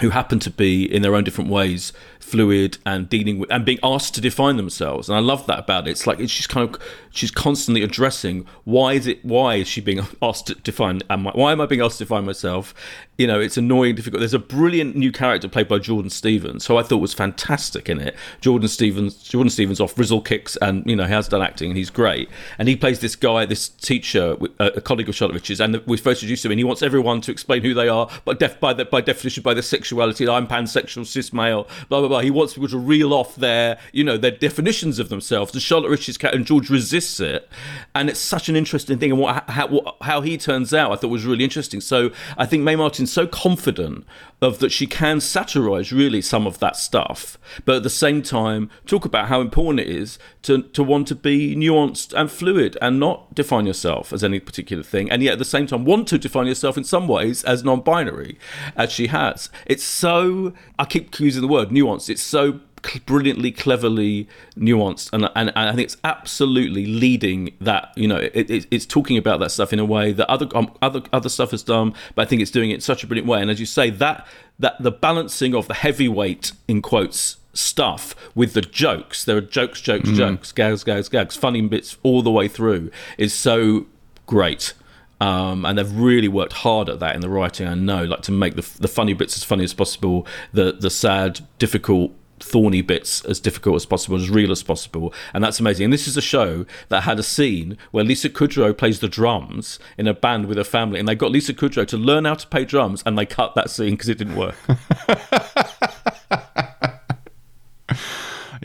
who happen to be in their own different ways fluid and dealing with and being asked to define themselves. And i love that about it. It's like it's she's kind of she's constantly addressing why is it why is she being asked to define am I, why am i being asked to define myself? You know it's annoying difficult. There's a brilliant new character played by jordan stephens who i thought was fantastic in it. Jordan stephens jordan stephens off rizzle kicks and you know he has done acting and he's great. And he plays this guy this teacher a colleague of charlotte richards and we're first introduced to him and he wants everyone to explain who they are but def, by, the, by definition by their sexuality. I'm pansexual cis male blah blah blah he wants people to reel off their, you know, their definitions of themselves. And Charlotte cat and George resists it, and it's such an interesting thing. And what how, how he turns out, I thought was really interesting. So I think Mae Martin's so confident of that she can satirize really some of that stuff, but at the same time talk about how important it is to to want to be nuanced and fluid and not define yourself as any particular thing, and yet at the same time want to define yourself in some ways as non-binary, as she has. It's so I keep using the word nuanced. It's so brilliantly, cleverly nuanced, and, and, and I think it's absolutely leading that. You know, it, it, it's talking about that stuff in a way that other um, other other stuff has done, but I think it's doing it in such a brilliant way. And as you say, that that the balancing of the heavyweight in quotes stuff with the jokes, there are jokes, jokes, mm. jokes, gags, gags, gags, funny bits all the way through, is so great. Um, and they've really worked hard at that in the writing. I know, like to make the the funny bits as funny as possible, the the sad, difficult thorny bits as difficult as possible, as real as possible, and that's amazing. And this is a show that had a scene where Lisa Kudrow plays the drums in a band with her family, and they got Lisa Kudrow to learn how to play drums, and they cut that scene because it didn't work.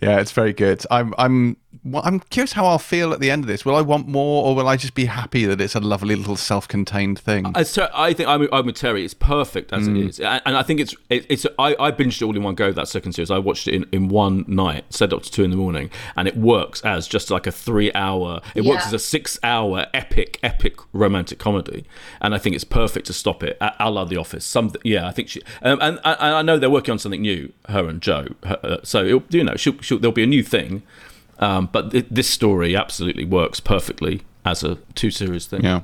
yeah, it's very good. I'm I'm well, I'm curious how I'll feel at the end of this. Will I want more, or will I just be happy that it's a lovely little self-contained thing? I, I think I'm, I'm with Terry. It's perfect as mm. it is, and, I think it's it, it's. I, I binged it all in one go. That second series, I watched it in, in one night, set up to two in the morning, and it works as just like a three-hour. It yeah. works as a six-hour epic, epic romantic comedy, and I think it's perfect to stop it. I, love The Office. Some, yeah, I think she, um, and, and, I know they're working on something new, her and Joe. Her, uh, so you know, she'll, she'll, there'll be a new thing um, but th- this story absolutely works perfectly as a two series thing. Yeah.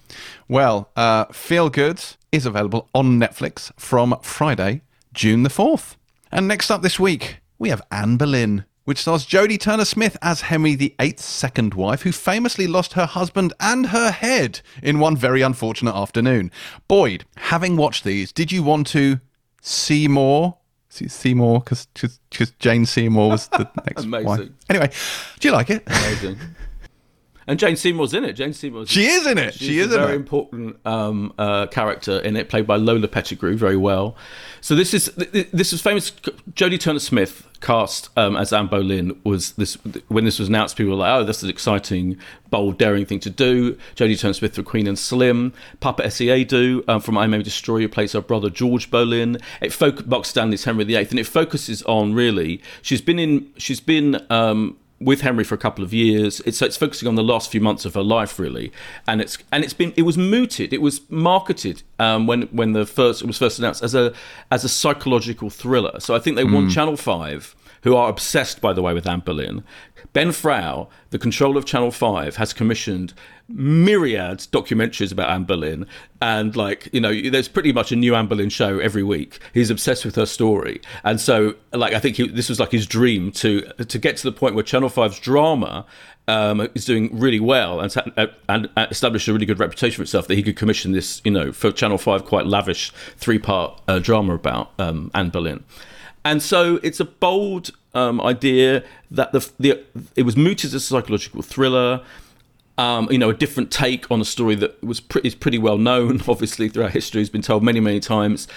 Well, uh, Feel Good is available on Netflix from Friday, June the 4th. And next up this week, we have Anne Boleyn, which stars Jodie Turner Smith as Henry VIII's second wife, who famously lost her husband and her head in one very unfortunate afternoon. Boyd, having watched these, did you want to see more Seymour because Jane Seymour was the next Amazing. wife. Anyway, do you like it? Amazing. And Jane Seymour's in it. Jane Seymour's she is in it. she is a very important um, uh, character in it, played by Lola Pettigrew very well. So this is this is famous. Jodie Turner Smith cast um, as Anne Boleyn was this when this was announced. People were like, "Oh, this is an exciting, bold, daring thing to do." Jodie Turner Smith for Queen and Slim. Papa Essiedu um, from I May Destroy You plays her brother George Boleyn. It Box Stanley's Henry VIII, and it focuses on really. She's been in. She's been. Um, with Henry for a couple of years. It's it's focusing on the last few months of her life really, and it's and it's been it was mooted. It was marketed um, when when the first it was first announced as a as a psychological thriller. So I think they mm. want Channel Five, who are obsessed by the way with Anne Boleyn. Ben Frow, the controller of Channel Five, has commissioned myriad documentaries about Anne Boleyn, and like you know, there's pretty much a new Anne Boleyn show every week. He's obsessed with her story, and so like I think he, this was like his dream to to get to the point where Channel 5's drama um, is doing really well and, and, and established a really good reputation for itself that he could commission this, you know, for Channel 5 quite lavish three part uh, drama about um, Anne Boleyn. And so it's a bold um, idea that the, the it was mooted as a psychological thriller um, you know, a different take on a story that was pre- is pretty well known, obviously throughout history, has been told many, many times.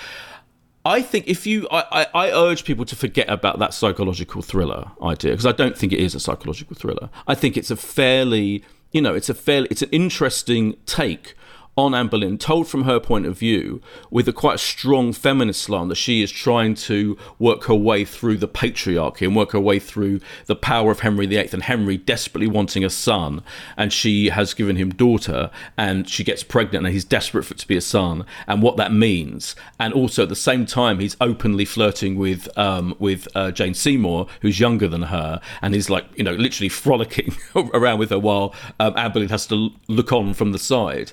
I think if you, I, I, I urge people to forget about that psychological thriller idea because I don't think it is a psychological thriller. I think it's a fairly, you know, it's a fairly, it's an interesting take on Anne Boleyn, told from her point of view, with a quite strong feminist slant that she is trying to work her way through the patriarchy and work her way through the power of Henry VIII, and Henry desperately wanting a son, and she has given him daughter, and she gets pregnant, and he's desperate for it to be a son, and what that means, and also at the same time he's openly flirting with um, with uh, Jane Seymour, who's younger than her, and he's like you know literally frolicking around with her while um, Anne Boleyn has to look on from the side.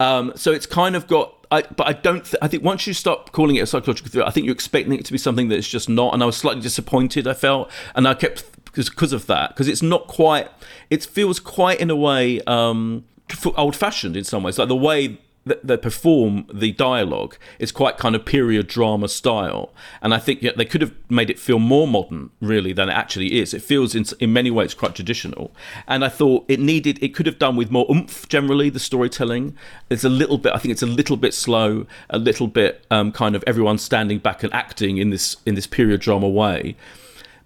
Um, so it's kind of got I, but I don't. Th- I think once you stop calling it a psychological thriller, I think you're expecting it to be something that it's just not. And I was slightly disappointed. I felt, and I kept because because of that because it's not quite. It feels quite in a way um, old fashioned in some ways, like the way they perform the dialogue is quite kind of period drama style. And i think yeah, they could have made it feel more modern really than it actually is. It feels in, in many ways quite traditional. And i thought it needed it could have done with more oomph generally the storytelling. It's a little bit i think it's a little bit slow a little bit um, kind of everyone standing back and acting in this in this period drama way.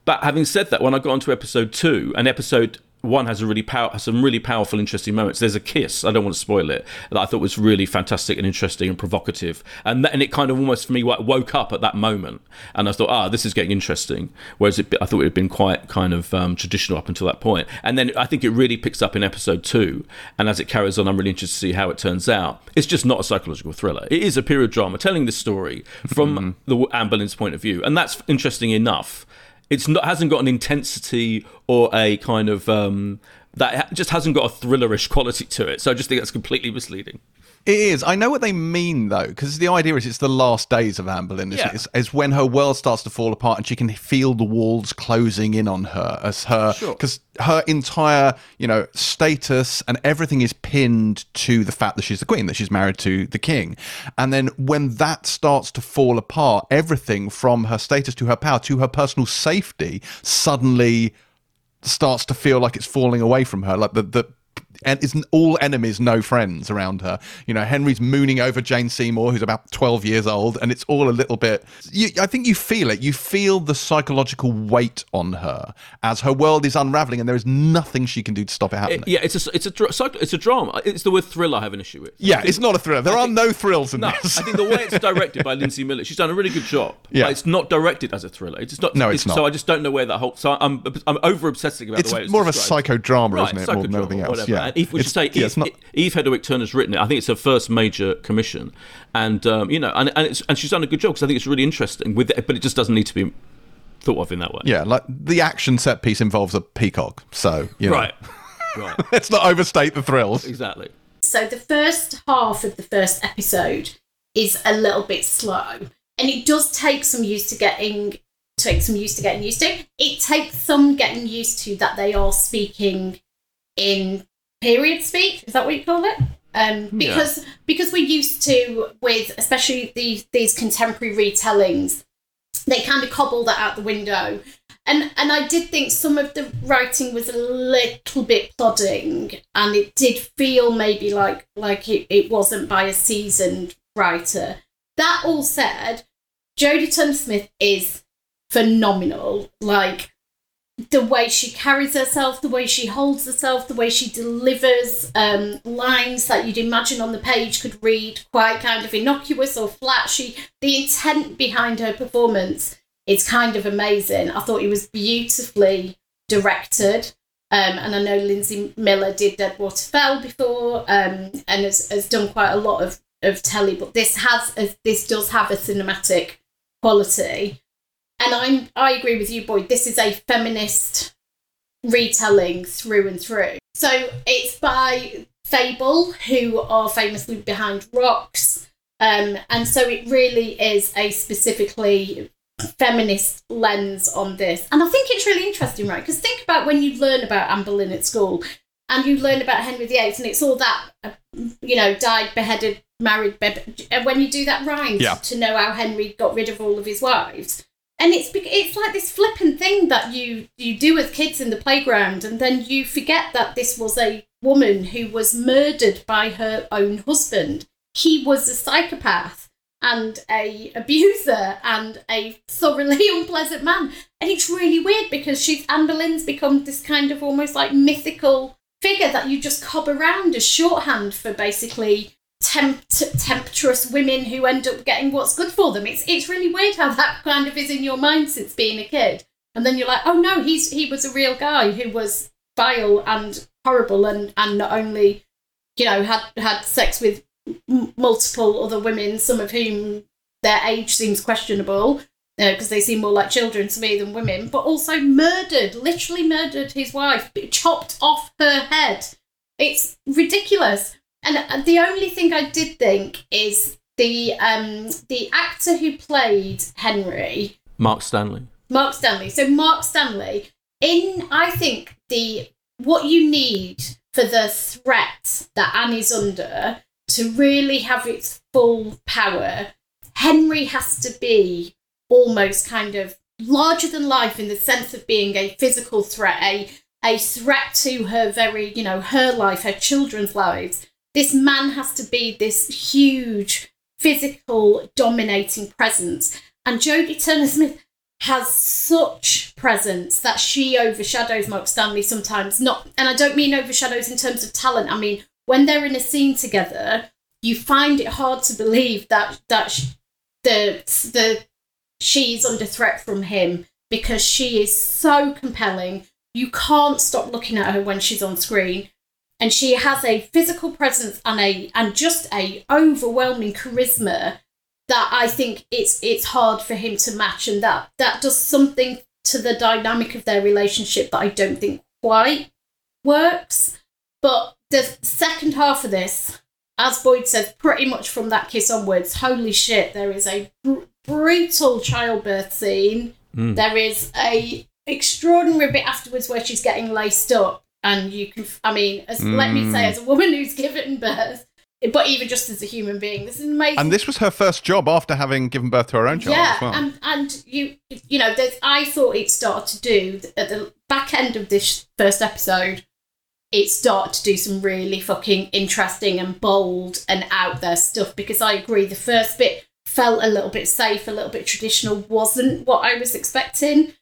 But having said that when i got onto episode two and episode one has a really power, has some really powerful, interesting moments. There's a kiss. I don't want to spoil it. That I thought was really fantastic and interesting and provocative, and and it kind of almost for me woke up at that moment, and I thought, ah, this is getting interesting. Whereas it, I thought it had been quite kind of um, traditional up until that point, and then I think it really picks up in episode two, and as it carries on, I'm really interested to see how it turns out. It's just not a psychological thriller. It is a period drama telling this story from mm-hmm. the Anne Boleyn's point of view, and that's interesting enough it's not hasn't got an intensity or a kind of um, that just hasn't got a thrillerish quality to it. So I just think that's completely misleading. It is. I know what they mean though, because the idea is it's the last days of Anne Boleyn. Yeah. It's, it's, when her world starts to fall apart and she can feel the walls closing in on her as her because sure. her entire you know status and everything is pinned to the fact that she's the queen, that she's married to the king, and then when that starts to fall apart, everything from her status to her power to her personal safety suddenly starts to feel like it's falling away from her. Like the the and it's all enemies, no friends around her. You know, Henry's mooning over Jane Seymour, who's about 12 years old, and it's all a little bit. You, I think you feel it. You feel the psychological weight on her as her world is unraveling, and there is nothing she can do to stop it happening. It, yeah, it's a it's a it's a drama. It's the word thriller I have an issue with. Yeah, it's not a thriller. There I are think, no thrills in no, this. I think the way it's directed by Lynsey Miller, she's done a really good job. Yeah, it's not directed as a thriller. It's not. No, it's, it's not. So I just don't know where that whole. So I'm I'm over obsessing about it's the way it's more described. of a psychodrama, right, isn't it? More than anything else. Whatever. Yeah, and if we should say yeah, Eve, not... Eve Hedderwick Turner's written it. I think it's her first major commission, and um, you know, and and, and she's done a good job because I think it's really interesting. With it, but it just doesn't need to be thought of in that way. Yeah, like the action set piece involves a peacock, so you know. right, right. Let's not overstate the thrills. Exactly. So the first half of the first episode is a little bit slow, and it does take some use to getting take some used to getting used to. It takes some getting used to that they are speaking in period speak. Is that what you call it? Um, because yeah. because we're used to with especially these these contemporary retellings, they kind of cobble that out the window. And and I did think some of the writing was a little bit plodding, and it did feel maybe like like it, it wasn't by a seasoned writer. That all said, Jodie Turner Smith is phenomenal. Like the way she carries herself, the way she holds herself, the way she delivers um, lines that you'd imagine on the page could read quite kind of innocuous or flat. She, the intent behind her performance is kind of amazing. I thought it was beautifully directed. Um, and I know Lynsey Miller did Deadwater Fell before um, and has, has done quite a lot of, of telly, but this has a, this does have a cinematic quality and I'm I agree with you, Boyd. This is a feminist retelling through and through. So it's by Fable, who are famously behind Rocks, um, and so it really is a specifically feminist lens on this. And I think it's really interesting, right? Because think about when you learn about Anne Boleyn at school, and you learn about Henry VIII, and it's all that, uh, you know, died, beheaded, married, and when you do that rhyme yeah. to know how Henry got rid of all of his wives and it's it's like this flippant thing that you you do with kids in the playground and then you forget that this was a woman who was murdered by her own husband. He was a psychopath and a abuser and a thoroughly unpleasant man. And it's really weird because she's Anne Boleyn's become this kind of almost like mythical figure that you just cob around as shorthand for basically tempt- tempestuous women who end up getting what's good for them. It's it's really weird how that kind of is in your mind since being a kid, and then you're like, oh no, he's he was a real guy who was vile and horrible, and and not only, you know, had had sex with m- multiple other women, some of whom their age seems questionable. Because uh, they seem more like children to me than women, but also murdered, literally murdered his wife, chopped off her head. It's ridiculous. And the only thing I did think is the um the actor who played Henry, Mark Stanley. Mark Stanley. So Mark Stanley, in I think the what you need for the threat that Annie's under to really have its full power, Henry has to be almost kind of larger than life in the sense of being a physical threat, a a threat to her very, you know, her life, her children's lives. This man has to be this huge physical dominating presence. And Jodie Turner Smith has such presence that she overshadows Mark Stanley sometimes. Not and I don't mean overshadows in terms of talent. I mean when they're in a scene together, you find it hard to believe that that the the she's under threat from him because she is so compelling. You can't stop looking at her when she's on screen. And she has a physical presence and a and just a overwhelming charisma that I think it's it's hard for him to match and that that does something to the dynamic of their relationship that I don't think quite works. But the second half of this, as Boyd says, pretty much from that kiss onwards, holy shit, there is a br- brutal childbirth scene. Mm. There is a extraordinary bit afterwards where she's getting laced up, and you can, I mean, as let me say, as a woman who's given birth, but even just as a human being, this is amazing. And this was her first job after having given birth to her own child yeah, as well. and and you you know, there's, I thought it started to do at the back end of this first episode. It started to do some really fucking interesting and bold and out there stuff because I agree the first bit felt a little bit safe, a little bit traditional, wasn't what I was expecting.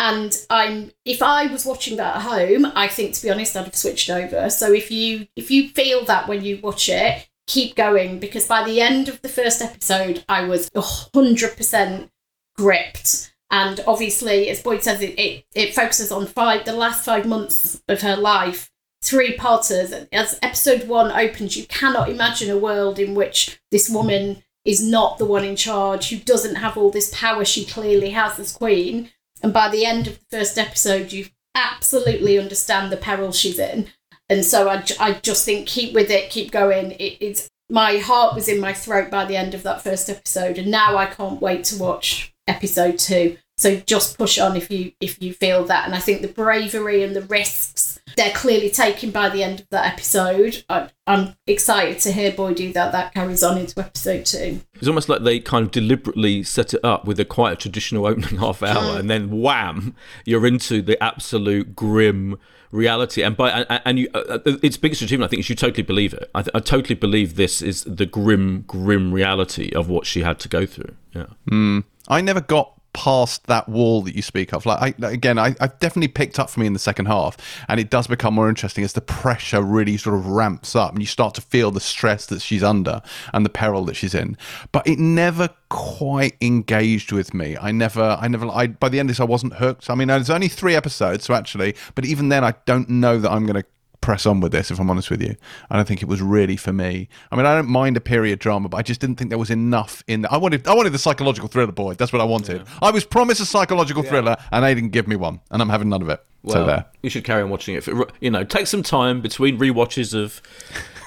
And I'm if I was watching that at home, I think to be honest, I'd have switched over. So if you if you feel that when you watch it, keep going because by the end of the first episode, I was hundred percent gripped. And obviously, as Boyd says, it, it it focuses on five the last five months of her life, three parters. As episode one opens, you cannot imagine a world in which this woman is not the one in charge, who doesn't have all this power she clearly has as queen. And by the end of the first episode, you absolutely understand the peril she's in. And so I, I just think keep with it, keep going. It, it's my heart was in my throat by the end of that first episode, and now I can't wait to watch episode two. So just push on if you if you feel that. And I think the bravery and the risks they're clearly taken by the end of that episode. I, I'm excited to hear Boy do that that carries on into episode two. It's almost like they kind of deliberately set it up with a quite a traditional opening half hour, and then wham, you're into the absolute grim reality. And by and, and you, uh, uh, its biggest achievement, I think, is you totally believe it. I, th- I totally believe this is the grim, grim reality of what she had to go through. Yeah. I never got past that wall that you speak of. Like I, again, I, I've definitely picked up for me in the second half, and it does become more interesting as the pressure really sort of ramps up, and you start to feel the stress that she's under and the peril that she's in. But it never quite engaged with me. I never, I never. I by the end of this, I wasn't hooked. I mean, there's only three episodes, so actually, but even then, I don't know that I'm going to press on with this if I'm honest with you. I don't think it was really for me. I mean, I don't mind a period drama, but I just didn't think there was enough in there. I wanted I wanted the psychological thriller boy. That's what I wanted. I was promised a psychological thriller and they didn't give me one, and I'm having none of it. so Well, there. you should carry on watching it. For, you know, take some time between rewatches of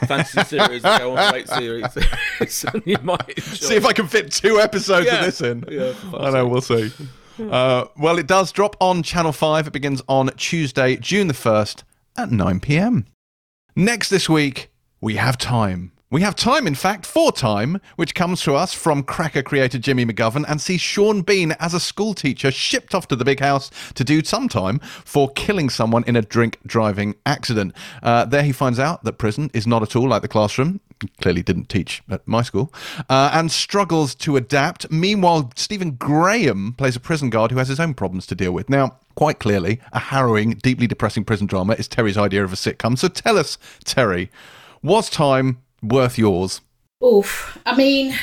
fantasy series, and go on great series. and you might enjoy See if I can fit two episodes Yeah. of this in. Yeah, I know, we'll see. Uh, well, it does drop on Channel 5. It begins on Tuesday, June the 1st at 9 pm. Next this week, we have time. We have time, in fact, for time, which comes to us from Cracker creator Jimmy McGovern and sees Sean Bean as a schoolteacher shipped off to the big house to do some time for killing someone in a drink driving accident. Uh, there he finds out that prison is not at all like the classroom. Clearly didn't teach at my school, uh, and struggles to adapt. Meanwhile, Stephen Graham plays a prison guard who has his own problems to deal with. Now, quite clearly, a harrowing, deeply depressing prison drama is Terry's idea of a sitcom. So tell us, Terry, was time worth yours? Oof. I mean,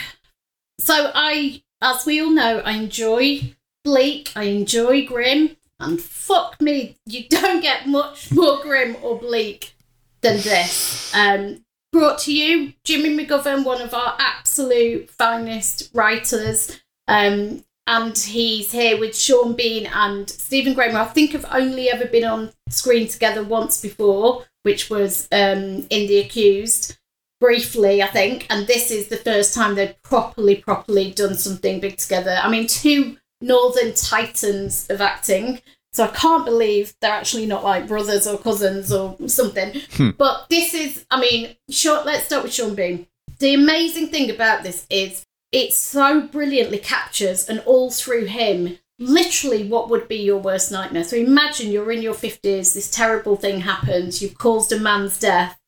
so I, as we all know, I enjoy bleak, I enjoy grim, and fuck me, you don't get much more grim or bleak than this. Um, brought to you, Jimmy McGovern, one of our absolute finest writers. Um, and he's here with Sean Bean and Stephen Graham. I think have only ever been on screen together once before, which was um, in The Accused. briefly, I think, and this is the first time they've properly, properly done something big together. I mean, two Northern Titans of acting. So I can't believe they're actually not like brothers or cousins or something. Hmm. But this is, I mean, short, let's start with Sean Bean. The amazing thing about this is it so brilliantly captures and all through him literally what would be your worst nightmare. So imagine you're in your 50s, this terrible thing happens, you've caused a man's death,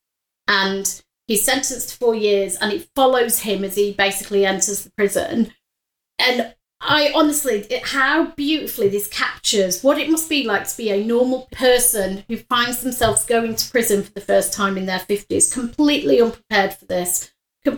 and he's sentenced to four years, and it follows him as he basically enters the prison. And I honestly, it, how beautifully this captures what it must be like to be a normal person who finds themselves going to prison for the first time in their 50s, completely unprepared for this,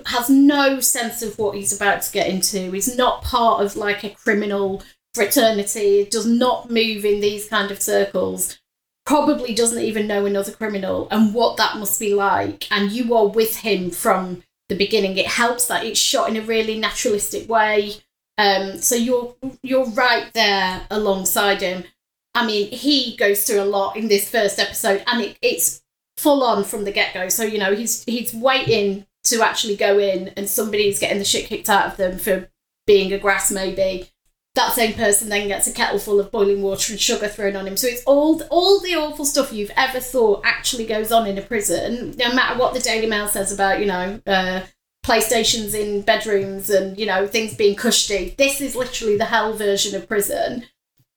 has no sense of what he's about to get into, is not part of like a criminal fraternity, does not move in these kind of circles, probably doesn't even know another criminal and what that must be like. And you are with him from the beginning. It helps that it's shot in a really naturalistic way. Um, so you're you're right there alongside him. I mean, he goes through a lot in this first episode, and it, it's full on from the get go. So you know he's he's waiting to actually go in, and somebody's getting the shit kicked out of them for being a grass maybe. That same person then gets a kettle full of boiling water and sugar thrown on him. So it's all all the awful stuff you've ever thought actually goes on in a prison, no matter what the Daily Mail says about you know. Uh, PlayStations in bedrooms and you know things being cushy. This is literally the hell version of prison.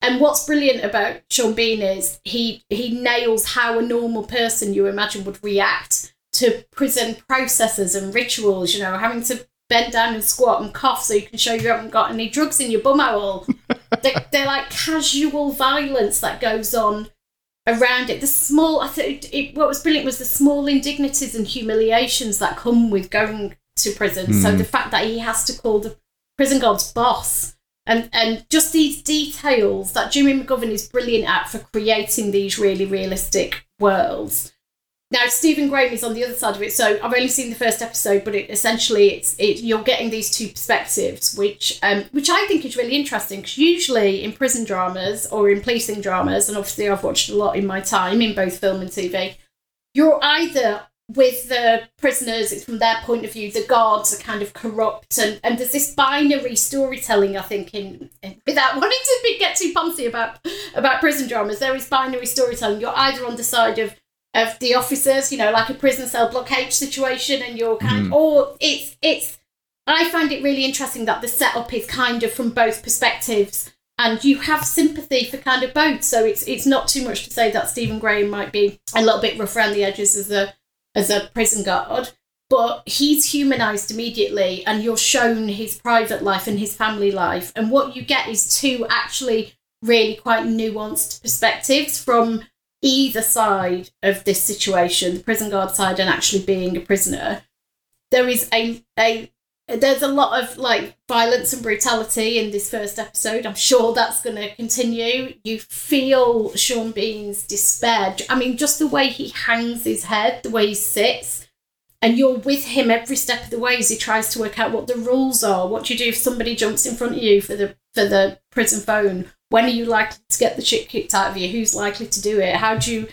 And what's brilliant about Sean Bean is he he nails how a normal person you imagine would react to prison processes and rituals. You know, having to bend down and squat and cough so you can show you haven't got any drugs in your bumhole. they're, they're like casual violence that goes on around it. The small, I think, it, what was brilliant was the small indignities and humiliations that come with going to prison. So the fact that he has to call the prison guard's boss. And, and just these details that Jimmy McGovern is brilliant at for creating these really realistic worlds. Now Stephen Graham is on the other side of it, so I've only seen the first episode, but it, essentially it's it, you're getting these two perspectives, which um, which I think is really interesting. Because usually in prison dramas or in policing dramas, and obviously I've watched a lot in my time in both film and TV, you're either with the prisoners, it's from their point of view, the guards are kind of corrupt, and, and there's this binary storytelling, I think, in, in without wanting to be, get too punsy about about prison dramas, there is binary storytelling. You're either on the side of of the officers, you know, like a prison cell block H situation, and you're kind of, or it's it's. I find it really interesting that the setup is kind of from both perspectives, and you have sympathy for kind of both. So it's it's not too much to say that Stephen Graham might be a little bit rough around the edges as a as a prison guard, but he's humanized immediately, and you're shown his private life and his family life, and what you get is two actually really quite nuanced perspectives from either side of this situation, the prison guard side and actually being a prisoner. There is a a there's a lot of like violence and brutality in this first episode. I'm sure that's going to continue. You feel Sean Bean's despair. I mean, just the way he hangs his head, the way he sits, and you're with him every step of the way as he tries to work out what the rules are. What do you do if somebody jumps in front of you for the for the prison phone? When are you likely to get the shit kicked out of you? Who's likely to do it? How do you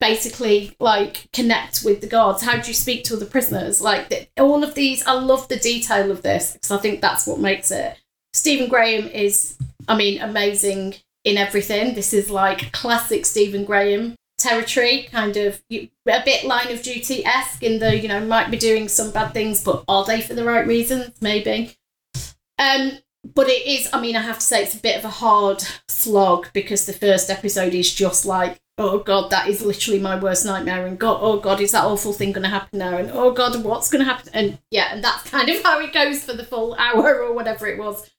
basically like connect with the guards? How do you speak to other prisoners? Like the, all of these, I love the detail of this because I think that's what makes it. Stephen Graham is, I mean, amazing in everything. This is like classic Stephen Graham territory, kind of a bit line of duty esque in the, you know, might be doing some bad things, but are they for the right reasons? Maybe. Um, but it is, I mean, I have to say it's a bit of a hard slog because the first episode is just like, oh God, that is literally my worst nightmare. And God, oh God, is that awful thing going to happen now? And oh God, what's going to happen? And yeah, and that's kind of how it goes for the full hour or whatever it was.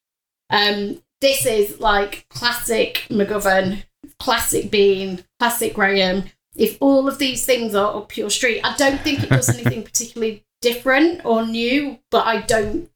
Um, this is like classic McGovern, classic Bean, classic Graham. If all of these things are up your street, I don't think it does anything particularly different or new, but I don't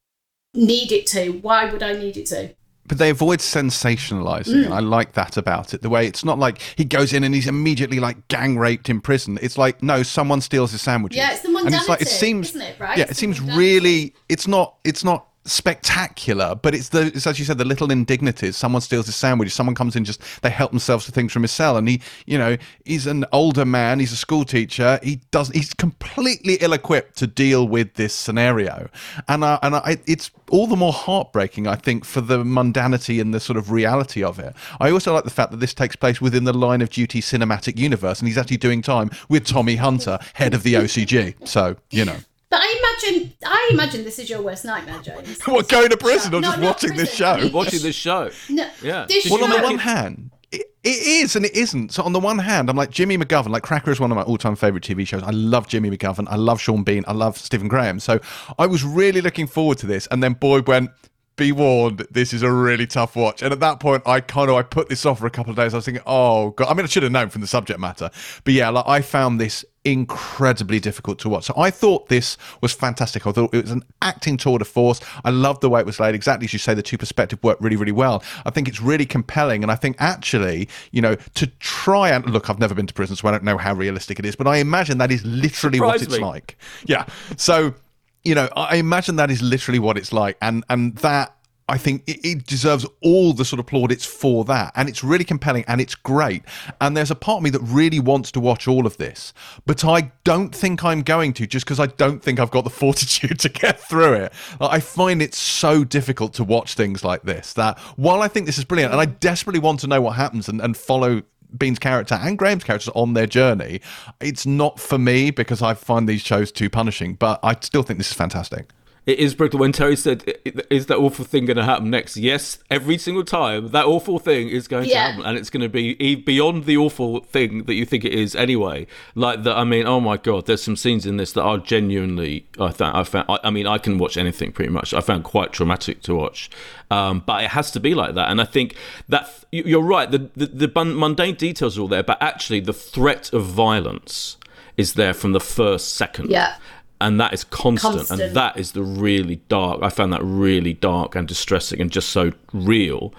need it to. Why would I need it to? But they avoid sensationalizing Mm. and i like that about it the way it's not like he goes in and he's immediately like gang raped in prison it's like no someone steals his sandwiches Yeah, it's the and it's like it seems it, right? yeah it seems really it's not it's not spectacular, but it's the it's as you said the little indignities. Someone steals his sandwich. Someone comes in just they help themselves to things from his cell, and he you know he's an older man. He's a school teacher. He does he's completely ill equipped to deal with this scenario, and I, and I, it's all the more heartbreaking I think for the mundanity and the sort of reality of it. I also like the fact that this takes place within the line of duty cinematic universe, and he's actually doing time with Tommy Hunter, head of the OCG. So you know. But I imagine, I imagine this is your worst nightmare, James. what going to prison or No, just not watching this prison. I show? mean, Watching this show. No, Yeah. This Well, on the one hand, it, it is and it isn't. So on the one hand, I'm like Jimmy McGovern. Like Cracker is one of my all-time favorite TV shows. I love Jimmy McGovern. I love Sean Bean. I love Stephen Graham. So I was really looking forward to this. And then Boyd went. Be warned, this is a really tough watch. And at that point, I kind of I put this off for a couple of days. I was thinking, oh god. I mean, I should have known from the subject matter, but yeah, like I found this incredibly difficult to watch. So I thought this was fantastic. I thought it was an acting tour de force. I loved the way it was laid. Exactly as you say, the two perspective worked really, really well. I think it's really compelling, and I think actually, you know, to try and look, I've never been to prison, so I don't know how realistic it is, but I imagine that is literally what it's me. like. Yeah. So you know, I imagine that is literally what it's like, and and that I think it, deserves all the sort of plaudits for that, and it's really compelling and it's great. And there's a part of me that really wants to watch all of this, but I don't think I'm going to, just because I don't think I've got the fortitude to get through it. I find it so difficult to watch things like this that while I think this is brilliant, and I desperately want to know what happens and, and follow Bean's character and Graham's characters on their journey. It's not for me because I find these shows too punishing, but I still think this is fantastic. It is brutal. When Terry said, "I- I- "Is that awful thing going to happen next?" Yes, every single time that awful thing is going to happen, and it's going to be beyond the awful thing that you think it is anyway. Like that. I mean, oh my god, there's some scenes in this that are genuinely. I found. I found. I, I mean, I can watch anything pretty much. I found quite traumatic to watch, um, but it has to be like that. And I think that you- you're right. The the, the mundane details are all there, but actually, the threat of violence is there from the first second Yeah. And that is constant, Constant. and that is the really dark i found that really dark and distressing and just so real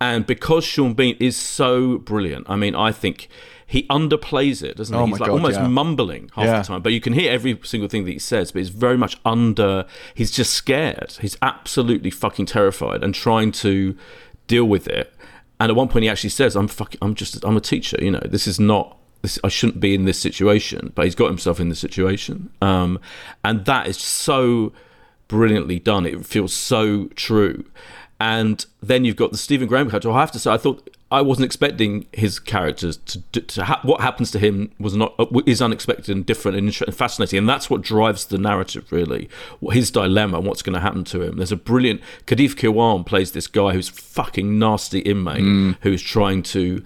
and because sean bean is so brilliant i mean i think he underplays it doesn't he Oh he's my like God, almost yeah. mumbling half Yeah. the time but you can hear every single thing that he says but it's very much under he's just scared he's absolutely fucking terrified and trying to deal with it and at one point he actually says i'm fucking i'm just i'm a teacher you know this is not this, I shouldn't be in this situation, but he's got himself in this situation, um, and that is so brilliantly done. It feels so true, and then you've got the Stephen Graham character. I have to say, I thought I wasn't expecting his characters to, to, to ha- what happens to him was not uh, is unexpected and different and and fascinating, and that's what drives the narrative really. What his dilemma, and what's going to happen to him. There's a brilliant Kadiff Kirwan plays this guy who's fucking nasty inmate who's trying to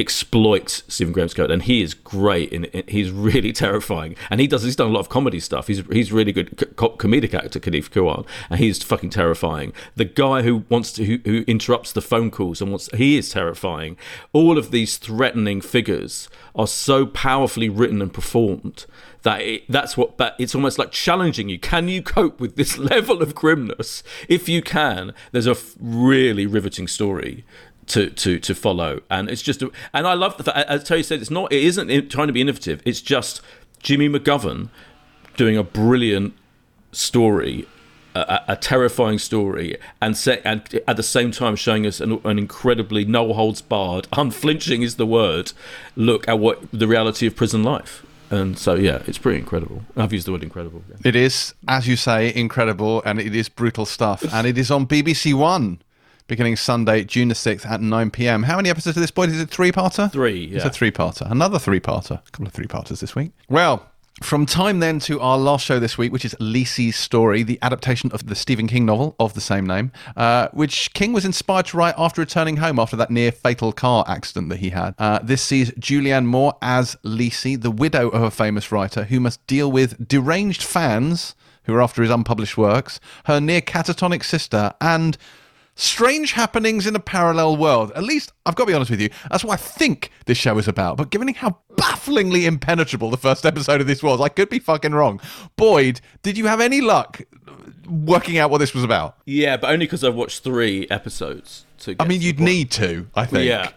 exploit Stephen Graham's character, and he is great. In, in he's really terrifying, and he does. He's done a lot of comedy stuff. He's he's really good co- comedic actor, Kadiff Kirwan, and he's fucking terrifying. The guy who wants to who, who interrupts the phone calls and wants he is terrifying. All of these threatening figures are so powerfully written and performed that it, that's what but it's almost like challenging you can you cope with this level of grimness if you can there's a really riveting story to to to follow. And it's just a, and i love the fact as terry said it's not it isn't trying to be innovative. It's just jimmy mcgovern doing a brilliant story a, a terrifying story and, set, and at the same time showing us an, an incredibly no holds barred unflinching is the word look at what the reality of prison life. And so yeah it's pretty incredible. I've used the word incredible. It is, as you say, incredible, and it is brutal stuff, and it is on BBC One. Beginning Sunday, June the 6th at 9 pm. How many episodes of this, point? Is it three parter? Three, It's a three parter. Another three parter. A couple of three parters this week. Well, from time then to our last show this week, which is Lisey's Story, the adaptation of the Stephen King novel of the same name, uh, which King was inspired to write after returning home after that near fatal car accident that he had. Uh, this sees Julianne Moore as Lisey, the widow of a famous writer who must deal with deranged fans who are after his unpublished works, her near catatonic sister, and strange happenings in a parallel world. At least, I've got to be honest with you, that's what I think this show is about. But given how bafflingly impenetrable the first episode of this was, I could be fucking wrong. Boyd, did you have any luck working out what this was about? yeah but only because i've watched three episodes to I mean, to you'd need to, I think. Yeah,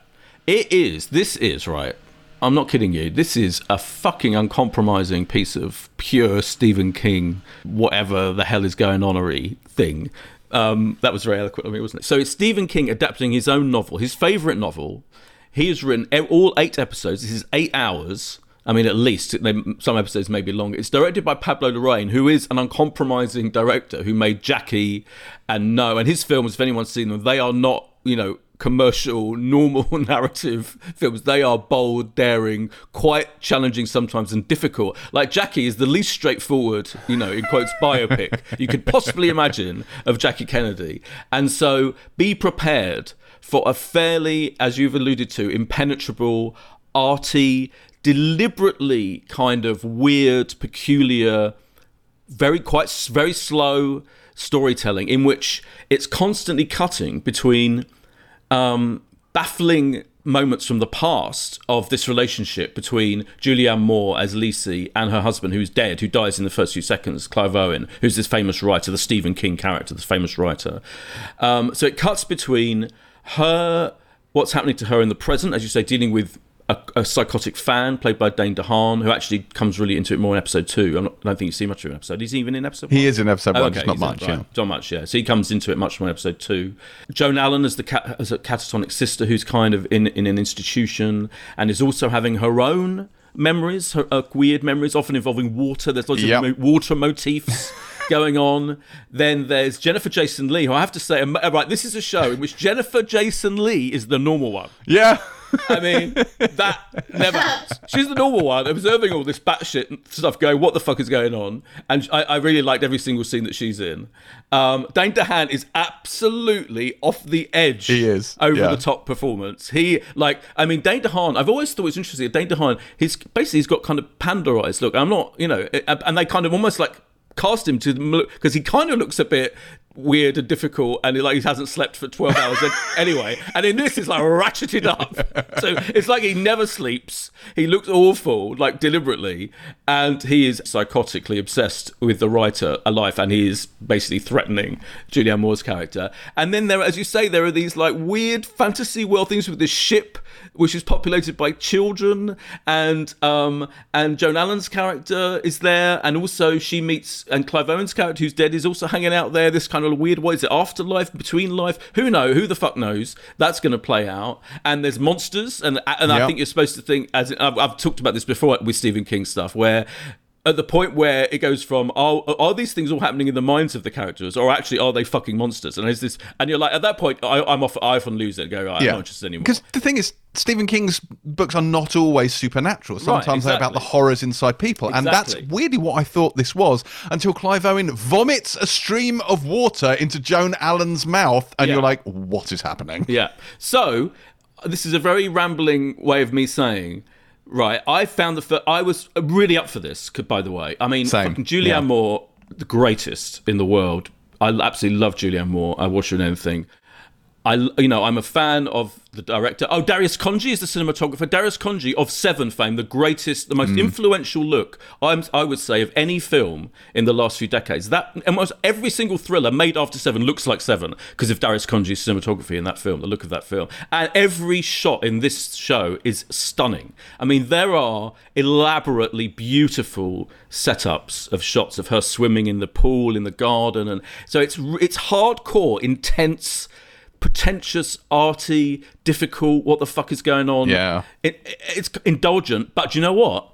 it is. This is right. I'm not kidding you. This is a fucking uncompromising piece of pure Stephen King, whatever the hell is going onery thing. Um, that was very eloquent of me, wasn't it? So it's Stephen King adapting his own novel, his favourite novel. He has written all eight episodes. This is eight hours. I mean, at least some episodes may be longer. It's directed by Pablo Larraín, who is an uncompromising director who made Jackie and No. And his films, if anyone's seen them, they are not, you know, commercial, normal narrative films. They are bold, daring, quite challenging sometimes, and difficult. Like Jackie is the least straightforward, you know, in quotes, biopic you could possibly imagine of Jackie Kennedy. And so be prepared for a fairly, as you've alluded to, impenetrable, arty, deliberately kind of weird, peculiar, very quite very slow storytelling in which it's constantly cutting between um, baffling moments from the past of this relationship between Julianne Moore as Lisey and her husband, who's dead, who dies in the first few seconds, Clive Owen, who's this famous writer, the Stephen King character, this famous writer. Um, so it cuts between her, what's happening to her in the present, as you say, dealing with a, a psychotic fan played by Dane DeHaan, who actually comes really into it more in episode two. I'm not, I don't think you see much of an episode. Is he even in episode one? He is in episode one, just not he's much. right. Yeah. Not much, yeah. So he comes into it much more in episode two. Joan Allen as the cat, as a catatonic sister who's kind of in in an institution and is also having her own memories, her uh, weird memories, often involving water. There's lots Yep. of mo- water motifs. Going on, then there's Jennifer Jason Lee, who I have to say, right, this is a show in which Jennifer Jason Lee is the normal one. Yeah. I mean, that never happens. She's the normal one, observing all this batshit stuff going, what the fuck is going on? And I, I really liked every single scene that she's in. Um, Dane DeHaan is absolutely off the edge. He is, Over yeah. the top performance. He, like, I mean, Dane DeHaan, I've always thought it was interesting. Dane DeHaan, he's basically, he's got kind of panda eyes. Look, I'm not, you know, and they kind of almost like cast him to because he kind of looks a bit weird and difficult and like he hasn't slept for 12 hours. Anyway and in this it's like ratcheted up. So it's like he never sleeps. He looks awful like deliberately and he is psychotically obsessed with the writer a life and he is basically threatening Julianne Moore's character. And then there as you say there are these like weird fantasy world things with this ship which is populated by children and um and Joan Allen's character is there and also she meets and Clive Owen's character who's dead is also hanging out there this kind of weird what is it afterlife between life who know who the fuck knows that's going to play out. And there's monsters and and I think you're supposed to think as I've, I've talked about this before with Stephen King stuff where at the point where it goes from are, are these things all happening in the minds of the characters or actually are they fucking monsters and is this and you're like at that point I, I'm off I often lose it and go right, I'm not interested anymore Because the thing is, Stephen King's books are not always supernatural. Sometimes they're about the horrors inside people. And that's weirdly what I thought this was until Clive Owen vomits a stream of water into Joan Allen's mouth. And Yeah. you're like, what is happening? Yeah. So this is a very rambling way of me saying, right? I found the fir- I was really up for this. By the way, I mean, Same, fucking Julianne yeah. Moore, the greatest in the world. I absolutely love Julianne Moore. I watch her in anything. I, you know, I'm a fan of the director. Oh, Darius Khondji is the cinematographer. Darius Khondji of Seven fame, the greatest, the most Mm. influential look, I'm, I would say, of any film in the last few decades. That almost every single thriller made after Seven looks like Seven because of Darius Khondji's cinematography in that film, the look of that film. And every shot in this show is stunning. I mean, there are elaborately beautiful setups of shots of her swimming in the pool, in the garden, and so it's it's hardcore, intense pretentious, arty, difficult. What the fuck is going on? Yeah. it, it- it's indulgent, but do you know what?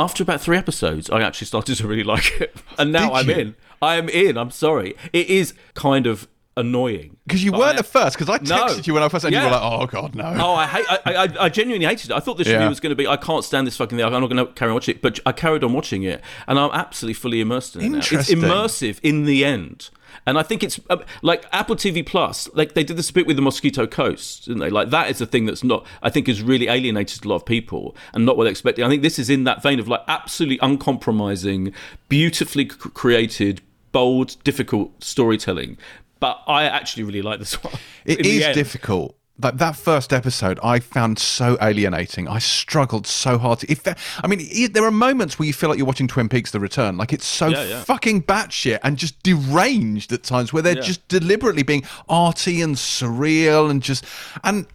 After about three episodes, I actually started to really like it, and now Did I'm you? in. I am in. I'm sorry. It is kind of annoying Because you weren't I- at first. Because I No. texted you when I first, and you were like, oh, God, no. Oh, I hate. I, I, I genuinely hated it. I thought this Yeah. review was going to be. I can't stand this fucking thing. I'm not going to carry on watching it. But I carried on watching it, and I'm absolutely fully immersed in it. Now. It's immersive in the end, and I think it's uh, like Apple TV Plus. Like they did this a bit with the Mosquito Coast, didn't they? Like that is the thing that's not. I think has really alienated a lot of people, and not what they expected. I think this is in that vein of like absolutely uncompromising, beautifully c- created, bold, difficult storytelling. But I actually really like this one. It is difficult. Like that first episode, I found so alienating. I struggled so hard. To, if I mean, there are moments where you feel like you're watching Twin Peaks: The Return. Like it's so Yeah, yeah. fucking batshit and just deranged at times, where they're Yeah. just deliberately being arty and surreal and just and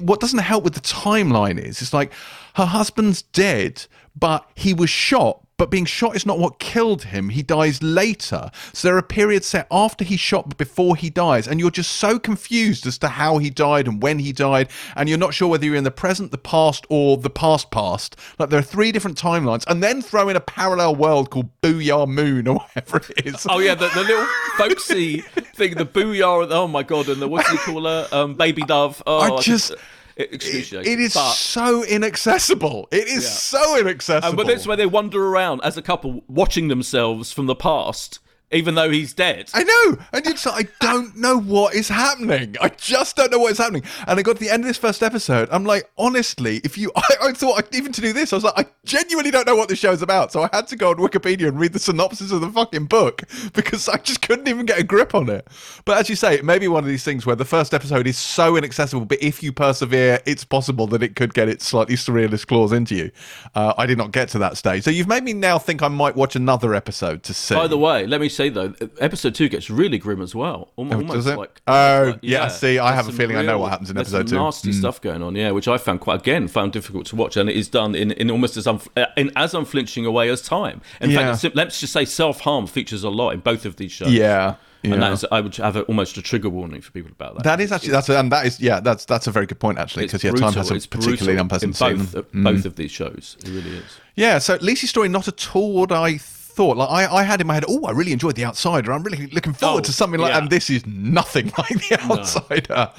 what doesn't help with the timeline is it's like her husband's dead, but he was shot. But being shot is not what killed him. He dies later. So there are periods set after he's shot, but before he dies. And you're just so confused as to how he died and when he died. And you're not sure whether you're in the present, the past, or the past past. Like there are three different timelines. And then throw in a parallel world called Boo'ya Moon or whatever it is. Oh yeah, the, the little folksy thing, the booyah. Oh my god, and the what do you call her? Um, baby dove. Oh, I just. it, It, excruciating. it is But- so inaccessible. It is Yeah. so uh, inaccessible. And but that's where they wander around as a couple, watching themselves from the past, even though he's dead. I know, and it's like, I don't know what is happening. I just don't know what is happening. And I got to the end of this first episode. I'm like, honestly, if you, I, I thought even to do this, I was like, I genuinely don't know what this show's about. So I had to go on Wikipedia and read the synopsis of the fucking book because I just couldn't even get a grip on it. But as you say, it may be one of these things where the first episode is so inaccessible, but if you persevere, it's possible that it could get its slightly surrealist claws into you. Uh, I did not get to that stage, so you've made me now think I might watch another episode to see. By the way, let me say though, episode two gets really grim as well. Oh, Almost does it? like Oh, like- yeah, see, I have a feeling I know what happens in episode two. Hmm. Nasty stuff going on, yeah, which I found quite again found difficult to watch, and it is done in, in almost as unf- uh, in as unflinching a way as time. In Yeah. fact, let's just say self harm features a lot in both of these shows. Yeah. and that is, I would have a, almost a trigger warning for people about that. That is actually that's a, and that is yeah that's that's a very good point actually because yeah time has a particularly brutal unpleasant in both, season. uh, both of these shows. It really is. Yeah, so Lacey's story not at all what I thought. Like I, I had in my head, oh, I really enjoyed The Outsider. I'm really looking forward Oh, to something like yeah. and this is nothing like The Outsider.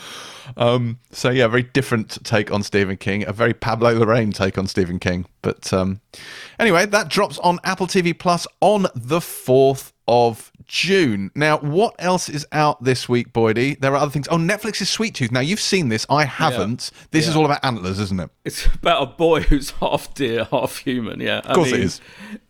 Um, so yeah, very different take on Stephen King, a very Pablo Larraín take on Stephen King. But um, anyway, that drops on Apple TV Plus on the fourth of June. Now, what else is out this week, Boydie? There are other things. Oh, Netflix is Sweet Tooth. Now you've seen this. I haven't. This is all about antlers, isn't it? It's about a boy who's half deer, half human. Yeah, of course it is.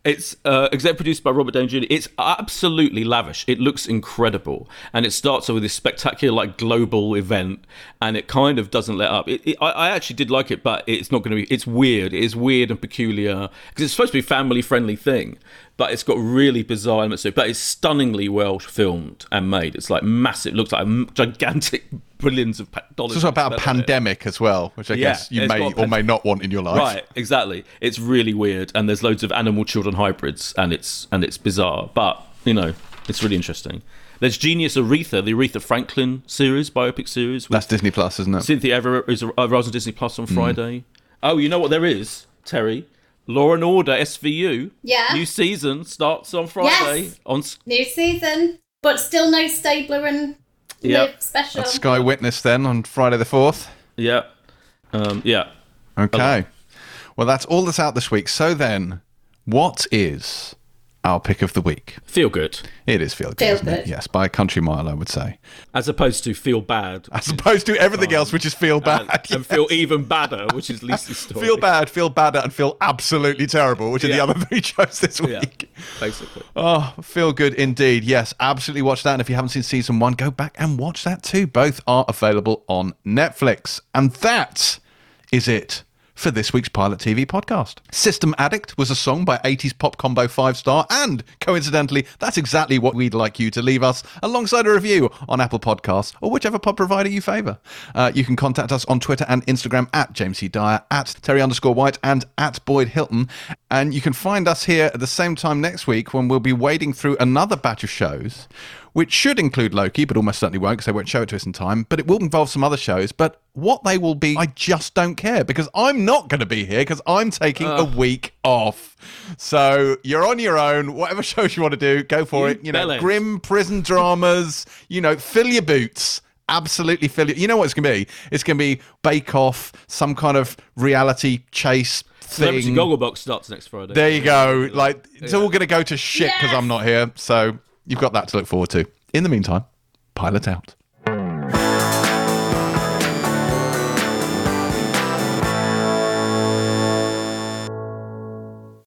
It's uh, exec produced by Robert Downey Jr. It's absolutely lavish. It looks incredible, and it starts off with this spectacular, like global event, and it kind of doesn't let up. It, it, I, I actually did like it, but it's not going to be. It's weird. It is weird and peculiar because it's supposed to be a family friendly thing, but it's got really bizarre elements to it. But it's stunningly well filmed and made. It's like massive. It looks like a gigantic billions of dollars. It's also about a spent on it. pandemic as well, which I Yeah, guess you may or may not want in your life. Right, exactly. It's really weird, and there's loads of animal children hybrids, and it's and it's bizarre, but you know, it's really interesting. There's Genius Aretha, the Aretha Franklin series, biopic series. That's Disney Plus, isn't it? Cynthia Erivo is arrives on Disney Plus on Hmm. Friday. Oh, you know what there is, Terry? Law and Order SVU. Yeah. New season starts on Friday Yes. on. New season, but still no Stabler and Yeah. Liv special. That's Sky Witness then on Friday the 4th. Yeah, um, yeah. Okay. Well, that's all that's out this week. So then, what is our pick of the week? Feel good, It is Feel Good, Feel? Good. Yes, by a country mile, I would say. as opposed to feel bad As opposed to everything else, which is Feel Bad. and, and feel even badder, which is Lisa's story. Feel bad, feel badder, and feel absolutely terrible, which are the other three shows this Yeah, week. basically. Oh, feel good indeed. Yes, absolutely watch that. And if you haven't seen season one, go back and watch that too. Both are available on Netflix. And that is it for this week's Pilot TV podcast. System Addict was a song by 80s pop combo 5 star, and coincidentally, that's exactly what we'd like you to leave us alongside a review on Apple Podcasts or whichever pod provider you favour. Uh, you can contact us on Twitter and Instagram at James C. Dyer, at Terry underscore White, and at Boyd Hilton. And you can find us here at the same time next week when we'll be wading through another batch of shows which should include Loki, but almost certainly won't because they won't show it to us in time. But it will involve some other shows. But what they will be, I just don't care because I'm not going to be here because I'm taking a week off. So you're on your own. Whatever shows you want to do, go for You it. You know, bellend. grim prison dramas. You know, fill your boots. Absolutely fill your. You know what it's going to be? It's going to be Bake Off, some kind of reality chase Celebrity thing. Gogglebox starts next Friday. There you go. Like it's all going to go to shit because Yes! I'm not here. So you've got that to look forward to. In the meantime, pilot out.